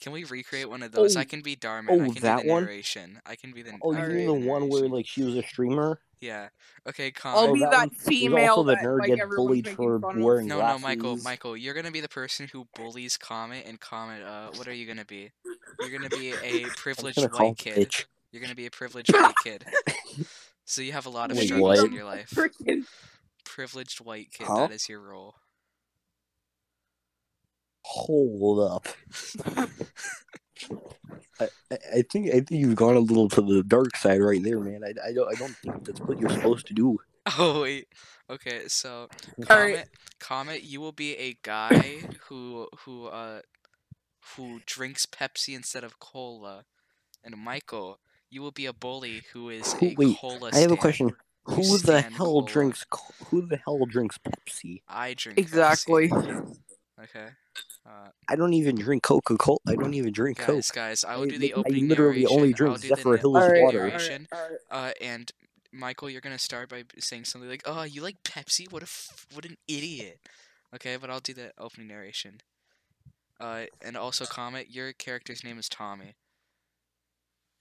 Can we recreate one of those? Oh, I can be Dhar Mann. oh, I can that do the one? I can be the. Oh, I you mean the the one where like she was a streamer? Yeah. Okay, I'll. Oh, be that that, female also the that nerd like gets bullied for fun wearing No, no, Michael. Michael, you're gonna be the person who bullies Comet, and Comet, uh, what are you gonna be? You're gonna be a I'm privileged white kid. bitch. You're gonna be a privileged white kid. So you have a lot of Wait, struggles what? in your life. Freaking Privileged white kid, Huh? that is your role. Hold up. I, I think I think you've gone a little to the dark side right there, man. I, I don't I don't think that's what you're supposed to do. Oh wait. Okay, so. Comet, Comet, you will be a guy who who uh who drinks Pepsi instead of cola, and Michael, you will be a bully who is Who- a wait, cola. I have a question. You Who the hell cola. drinks Who the hell drinks Pepsi? I drink Pepsi. exactly. Okay. Uh, I don't even drink Coca Cola. I don't even drink Coke. guys, guys, I will I- do the I opening literally narration. only I'll drink do the Zephyr na- Hills opening water. narration. Uh, and Michael, you're gonna start by saying something like, "Oh, you like Pepsi? What a f- what an idiot." Okay, but I'll do the opening narration. Uh, and also comment. Your character's name is Tommy.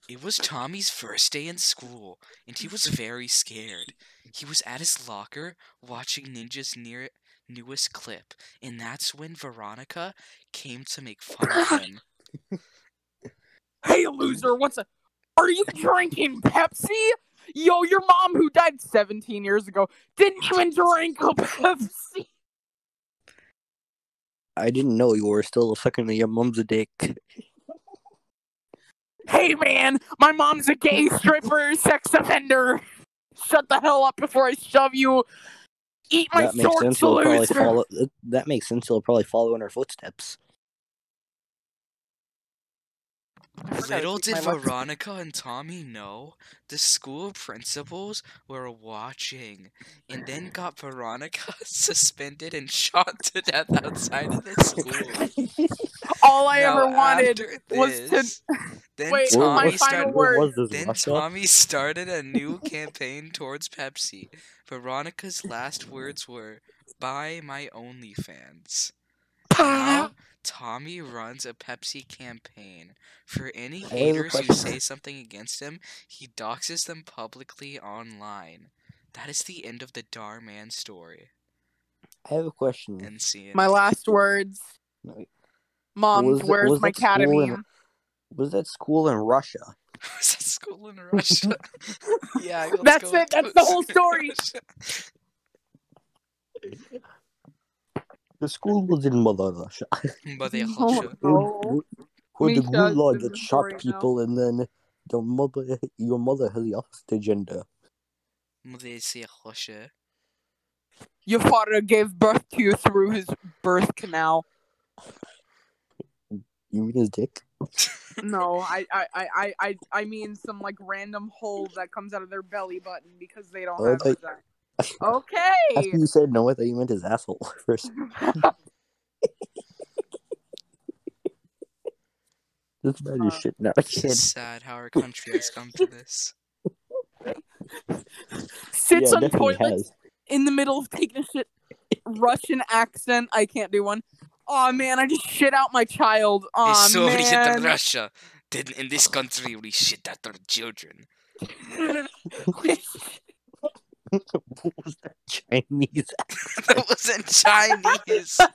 It was Tommy's first day in school, and he was very scared. He was at his locker watching Ninja's near newest clip, and that's when Veronica came to make fun of him. Hey, loser, what's a. Are you drinking Pepsi? Yo, your mom, who died 17 years ago, didn't even drink a Pepsi. I didn't know you were still sucking your mom's dick. Hey man, my mom's a gay stripper, sex offender. Shut the hell up before I shove you. Eat my that makes short sense. He'll probably loser. follow. That makes sense. He'll probably follow in her footsteps. Little did Veronica and Tommy know the school principals were watching and then got Veronica suspended and shot to death outside of the school. All I Now, ever wanted after was to- Then Wait, What- Tommy my what- final started. word. What was this, Then Tommy started a new campaign towards Pepsi. Veronica's last words were, "Buy my OnlyFans." Now, Tommy runs a Pepsi campaign. For any I have a haters who say something against him, he doxes them publicly online. That is the end of the Dhar Mann story. I have a question. And scene. My last words. No, Mom, where's my it school in- Was that school in Russia? was at school in Russia. yeah, That's it, that's the whole story. The school was in Mother Russia. Mother oh, No, Russia. no. Where the Misha, gulag this that is shot story now. people and then your mother your mother has the opposite agenda. Mother Russia. Your father gave birth to you through his birth canal. You mean his dick? No, I, I, I, I, I, I mean some like random hole that comes out of their belly button because they don't Oh, I have thought- vagina. After Okay. you said no, I thought you meant his asshole first. This man is Uh, shit not a It's kid. sad how our country has come to this. Sits yeah, on definitely toilet has. in the middle of taking a shit. Russian accent. I can't do one. Oh man, I just shit out my child. Oh so we hit man. Russia. Then in this country we shit at our children. What was that Chinese? that wasn't Chinese.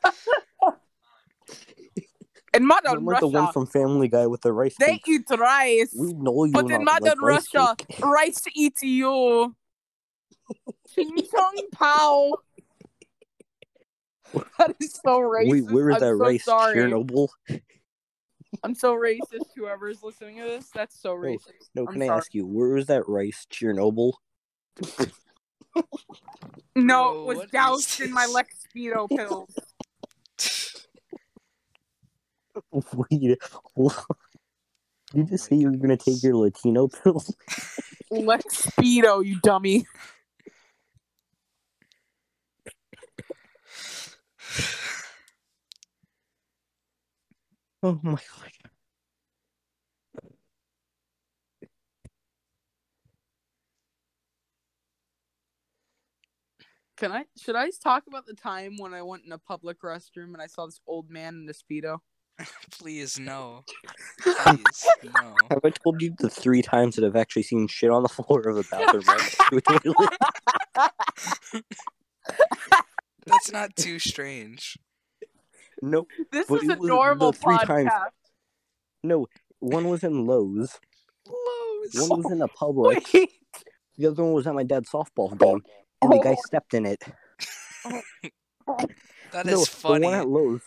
in modern I'm like the one from Family Guy with the rice they cake. eat rice. We know you But in not modern like Russia, cake. rice eats you. Ching chong pow. That is so racist. Wait, where is I'm that so rice? Sorry. Chernobyl? I'm so racist. Whoever's listening to this, that's so oh, racist. No, I'm can I sorry. ask you, where is that rice? Chernobyl? No, Bro, it was what is doused in my this? Lex Speedo pills. Wait, what? Did you just say you were gonna take your Latino pills? Lex Speedo, you dummy. Oh my god. Can I? Should I talk about the time when I went in a public restroom and I saw this old man in a speedo? Please no. Please no. Have I told you the three times that I've actually seen shit on the floor of the bathroom right next to a toilet? That's not too strange. No, This But is a was normal the three podcast. times- no. One was in Lowe's. Lowe's. One was in a Publix. Wait, The other one was at my dad's softball game, and the guy stepped in it. That no, is funny. the one at Lowe's.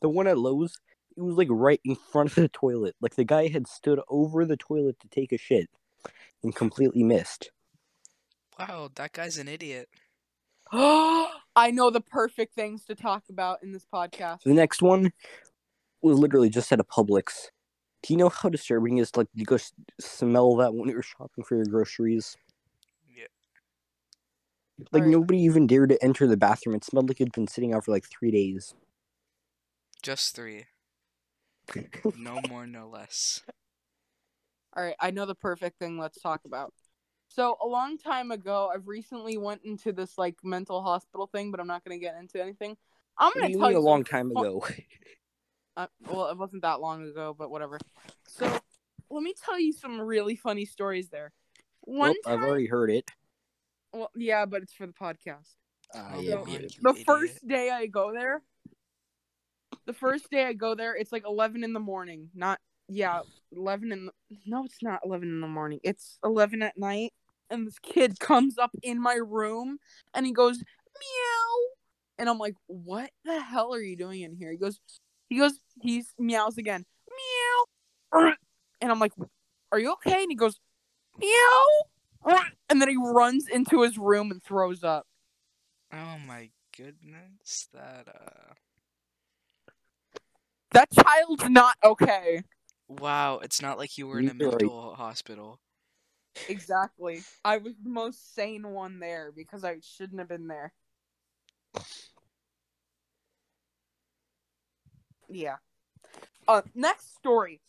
The one at Lowe's. It was like right in front of the toilet. Like the guy had stood over the toilet to take a shit, and completely missed. Wow, that guy's an idiot. I know the perfect things to talk about in this podcast. The next one was literally just at a Publix. Do you know how disturbing it is? Like you go s- smell that when you're shopping for your groceries. Yeah. Like Alright. nobody even dared to enter the bathroom. It smelled like it'd been sitting out for like three days. Just three. No more, no less. All right, I know the perfect thing. Let's talk about. So a long time ago, I've recently went into this like mental hospital thing, but I'm not gonna get into anything. I'm gonna you tell mean you a long time ago? Uh, well, it wasn't that long ago, but whatever. So let me tell you some really funny stories there. One Well, time, I've already heard it. Well, yeah, but it's for the podcast. Ah, Oh, yeah, So, man, yeah. the idiot. first day I go there, the first day I go there, it's like eleven in the morning. Not yeah, eleven in the no, it's not eleven in the morning. It's eleven at night, and this kid comes up in my room and he goes meow, and I'm like, "What the hell are you doing in here?" He goes, he goes, he meows again, meow, and I'm like, "Are you okay?" And he goes, meow, and then he runs into his room and throws up. Oh my goodness, that uh. That child's not okay. Wow, it's not like you were in a You're mental hospital. Exactly. I was the most sane one there because I shouldn't have been there. Yeah. Uh next story.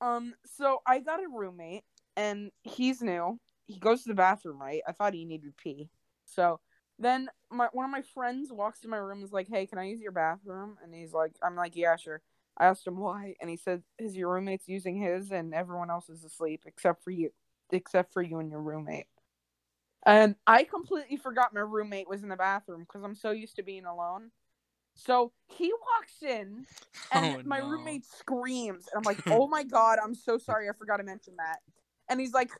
Um so I got a roommate and he's new. He goes to the bathroom, right? I thought he needed pee. So then my one of my friends walks in my room and is like, "Hey, can I use your bathroom?" And he's like, "I'm like, yeah, sure." I asked him why, and he said, "His your roommate's using his, and everyone else is asleep except for you, except for you and your roommate." And I completely forgot my roommate was in the bathroom because I'm so used to being alone. So he walks in, oh, and Oh, my no. roommate screams, and I'm like, "Oh my god, I'm so sorry, I forgot to mention that." And he's like,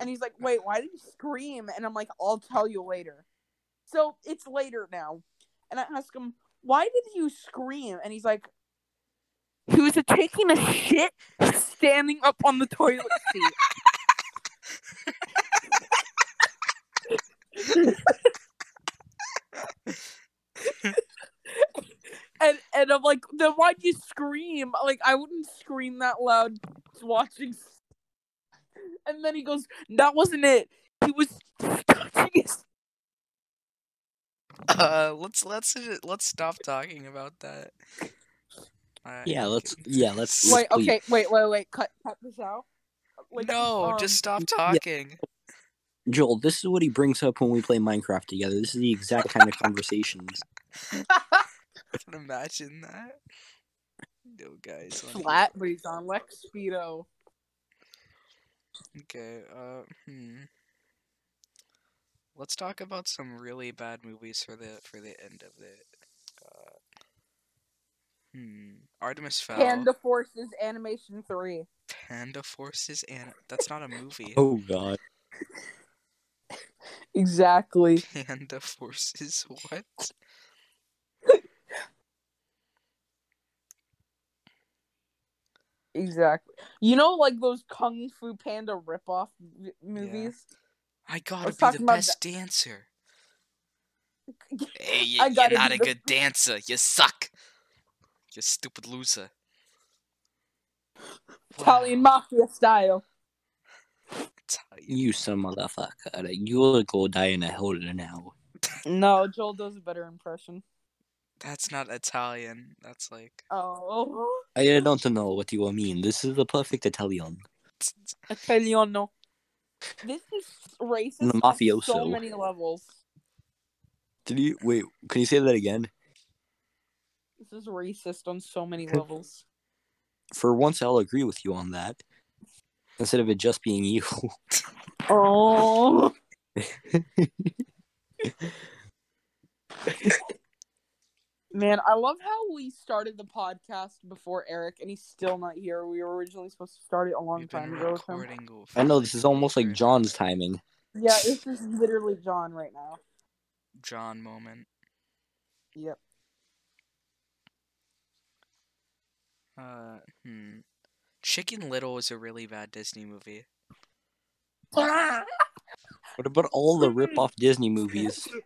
and he's like, "Wait, why did you scream?" And I'm like, "I'll tell you later." So it's later now, and I ask him, "Why did you scream?" And he's like, "He was taking a shit standing up on the toilet seat." and and I'm like, then why'd you scream? Like I wouldn't scream that loud watching. S- And then he goes, "That wasn't it. He was touching his." Uh, let's let's let's stop talking about that. I- Yeah, let's- yeah, let's- Wait, please. okay, wait, wait, wait. Cut, cut this out. Like, no, um, just stop talking. Joel, this is what he brings up when we play Minecraft together. This is the exact kind of conversations. I can imagine that. No, guys. flat, but he's on Lex Speedo. Okay. Uh, hmm. Let's talk about some really bad movies for the for the end of it. Uh, hmm. Artemis Fowl. Panda Forces Animation Three. Panda Forces and that's not a movie. Oh god. Exactly. Panda Forces. What? Exactly. You know, like those Kung Fu Panda ripoff v- movies. I gotta was be the talking about best dancer. Hey, you, I you're not be a the- good dancer. You suck. You stupid loser. Italian Wow, mafia style. Italian. You some motherfucker. You'll go die in a hole now. No, Joel does a better impression. That's not Italian. That's like. Oh, I don't know what you mean. This is the perfect Italian. Italiano. This is racist The on so many levels. Did you wait? Can you say that again? This is racist on so many levels. For once, I'll agree with you on that. Instead of it just being you. Oh. Man, I love how we started the podcast before Eric, and he's still not here. We were originally supposed to start it a long We've time ago with him. recording. w- I for, know this is almost like. John's timing. Yeah, this is literally John right now. John moment. Yep. Uh, hmm. Chicken Little is a really bad Disney movie. What about all the rip-off Disney movies?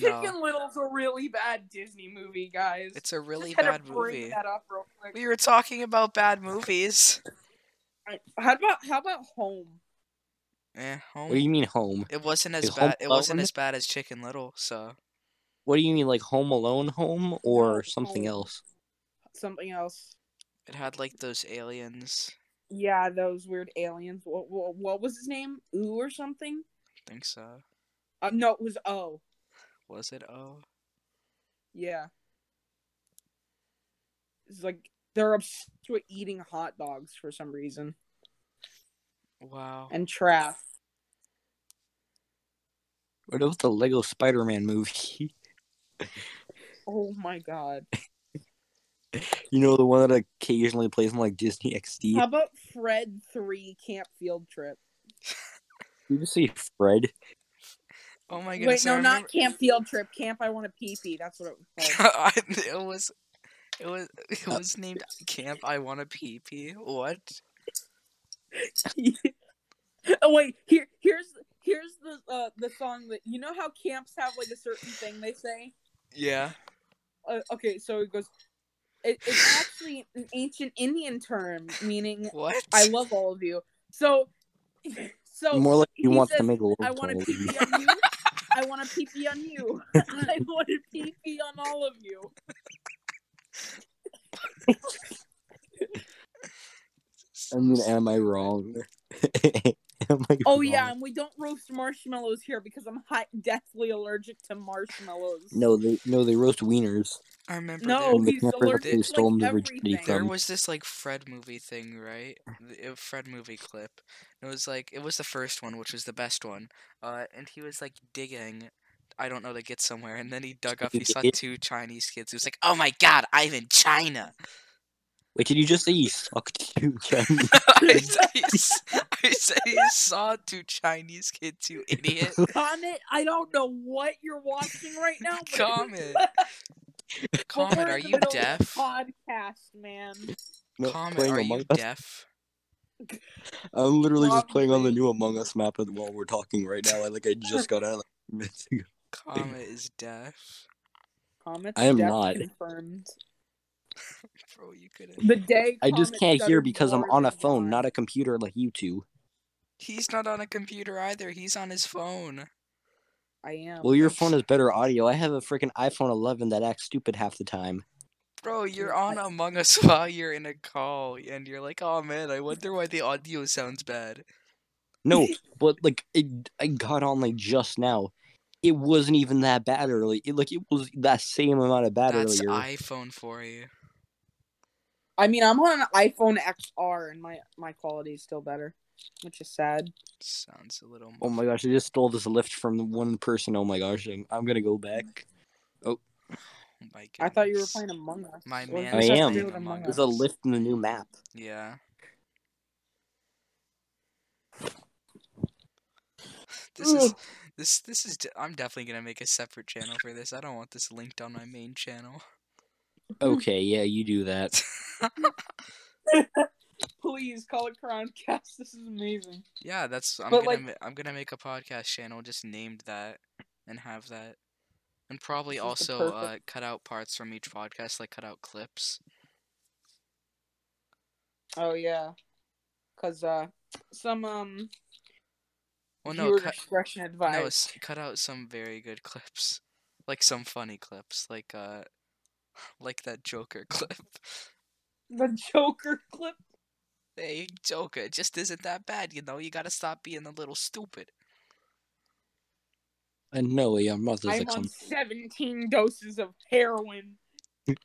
Chicken No, Little's a really bad Disney movie, guys. it's a really Just had bad to bring movie. that up real quick. We were talking about bad movies. How about how about Home? Eh, home. What do you mean home? It wasn't as Is bad. It wasn't as bad as Chicken Little. So What do you mean like Home Alone home or something Home. else? Something else. it had like those aliens. Yeah, those weird aliens. What, what, what was his name? Ooh or something? I think so. Uh, no, it was O. Was it? Oh, Yeah. It's like they're obsessed with eating hot dogs for some reason wow. and trash. What about the Lego Spider-Man movie? Oh my god. you know the one that occasionally plays on like Disney XD. How about Fred 3 Camp Field Trip? Did you just say Fred? Oh my goodness! Wait, no, I not camp field trip. Camp I want to pee pee. That's what it was called. It was, it was, it was named Camp I Wanna Pee Pee. What? oh wait, here here's here's the uh, the song that you know how camps have like a certain thing they say. Yeah. Uh, okay, so it goes. It, it's actually an ancient Indian term meaning What? I love all of you. So, so More like you he want to make a love I want to of pee pee on you. I want to pee pee on you. I want to pee pee on all of you. I mean, am I wrong? am I Oh yeah, and we don't roast marshmallows here because I'm high, deathly allergic to marshmallows. No, they no they roast wieners. I remember. no, there, And the he's allergic to stole like him the virginity everything. there was this like Fred movie thing, right? The- A Fred movie clip. It was like it was the first one, which was the best one. Uh, and he was like digging. I don't know to get somewhere, and then he dug up. He saw two Chinese kids. He was like, "Oh my god, I'm in China." Wait, did you just say you sucked two Chinese? I said, he, s- I said saw two Chinese kids. You idiot. Comet, I don't know what you're watching right now. But Comet. but Comet, we're are in the you middle of a deaf? Podcast, man. No, Comet, are you Us? deaf? I'm literally just playing on the new Among Us map while we're talking right now. I like I just got out like minutes ago. Comet is deaf. Comet's I am death not. confirmed. Bro, you couldn't. The day I just can't hear because I'm on a phone, not a computer like you two. He's not on a computer either. He's on his phone. I am. Well, your phone has better audio. I have a freaking iPhone 11 that acts stupid half the time. Bro, you're on Among Us while you're in a call, and you're like, "Oh man, I wonder why the audio sounds bad." No, but like it, I got on like just now. It wasn't even that bad early. It, like it was that same amount of bad That's earlier. iPhone for you. I mean, I'm on an iPhone XR, and my my quality is still better, which is sad. Sounds a little. Oh my gosh! I just stole this lift from one person. Oh my gosh! I'm, I'm gonna go back. Oh my I thought you were playing Among Us. My man does this I am. do with Among Among There's Us? a lift in the new map. Yeah. This is this this is. I'm definitely gonna make a separate channel for this. I don't want this linked on my main channel. Okay, yeah, you do that. Please call it Crowncast. This is amazing. yeah, that's. I'm But, gonna. like- ma- I'm gonna make a podcast channel just named that, and have that, and probably This is the also uh, perfect- cut out parts from each podcast, like cut out clips. Oh yeah, cause uh, some um, Well, no, viewer cut. discretion No, advised. s- cut out some very good clips, like some funny clips, like uh, like that Joker clip. The Joker clip. Hey, Joker, it just isn't that bad, you know. You gotta stop being a little stupid. And no, your mother's not I'm like on 17 doses of heroin.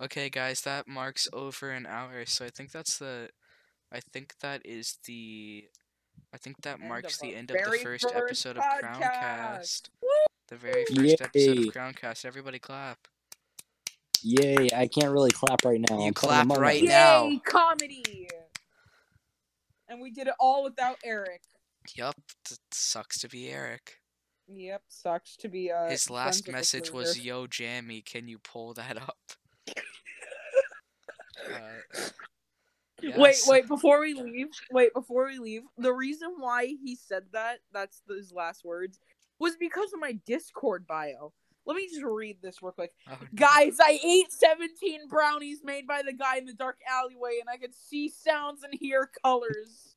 Okay, guys, that marks over an hour. So I think that's the, I think that is the, I think that End marks the end of the first first episode of podcast. Crowncast. The very first episode Yay. of Crowncast. Everybody clap. Yay! I can't really clap right now. You I'm clap right Us. now. Yay, comedy! And we did it all without Eric. Yup, it sucks to be Eric. Yep, sucks to be uh. His last message was, "Yo, Jammy, can you pull that up?" uh, Wait, wait, before we leave, wait, before we leave, the reason why he said that, that's his last words, was because of my Discord bio. Let me just read this real quick. Oh, no. Guys, I ate 17 brownies made by the guy in the dark alleyway, and I could see sounds and hear colors.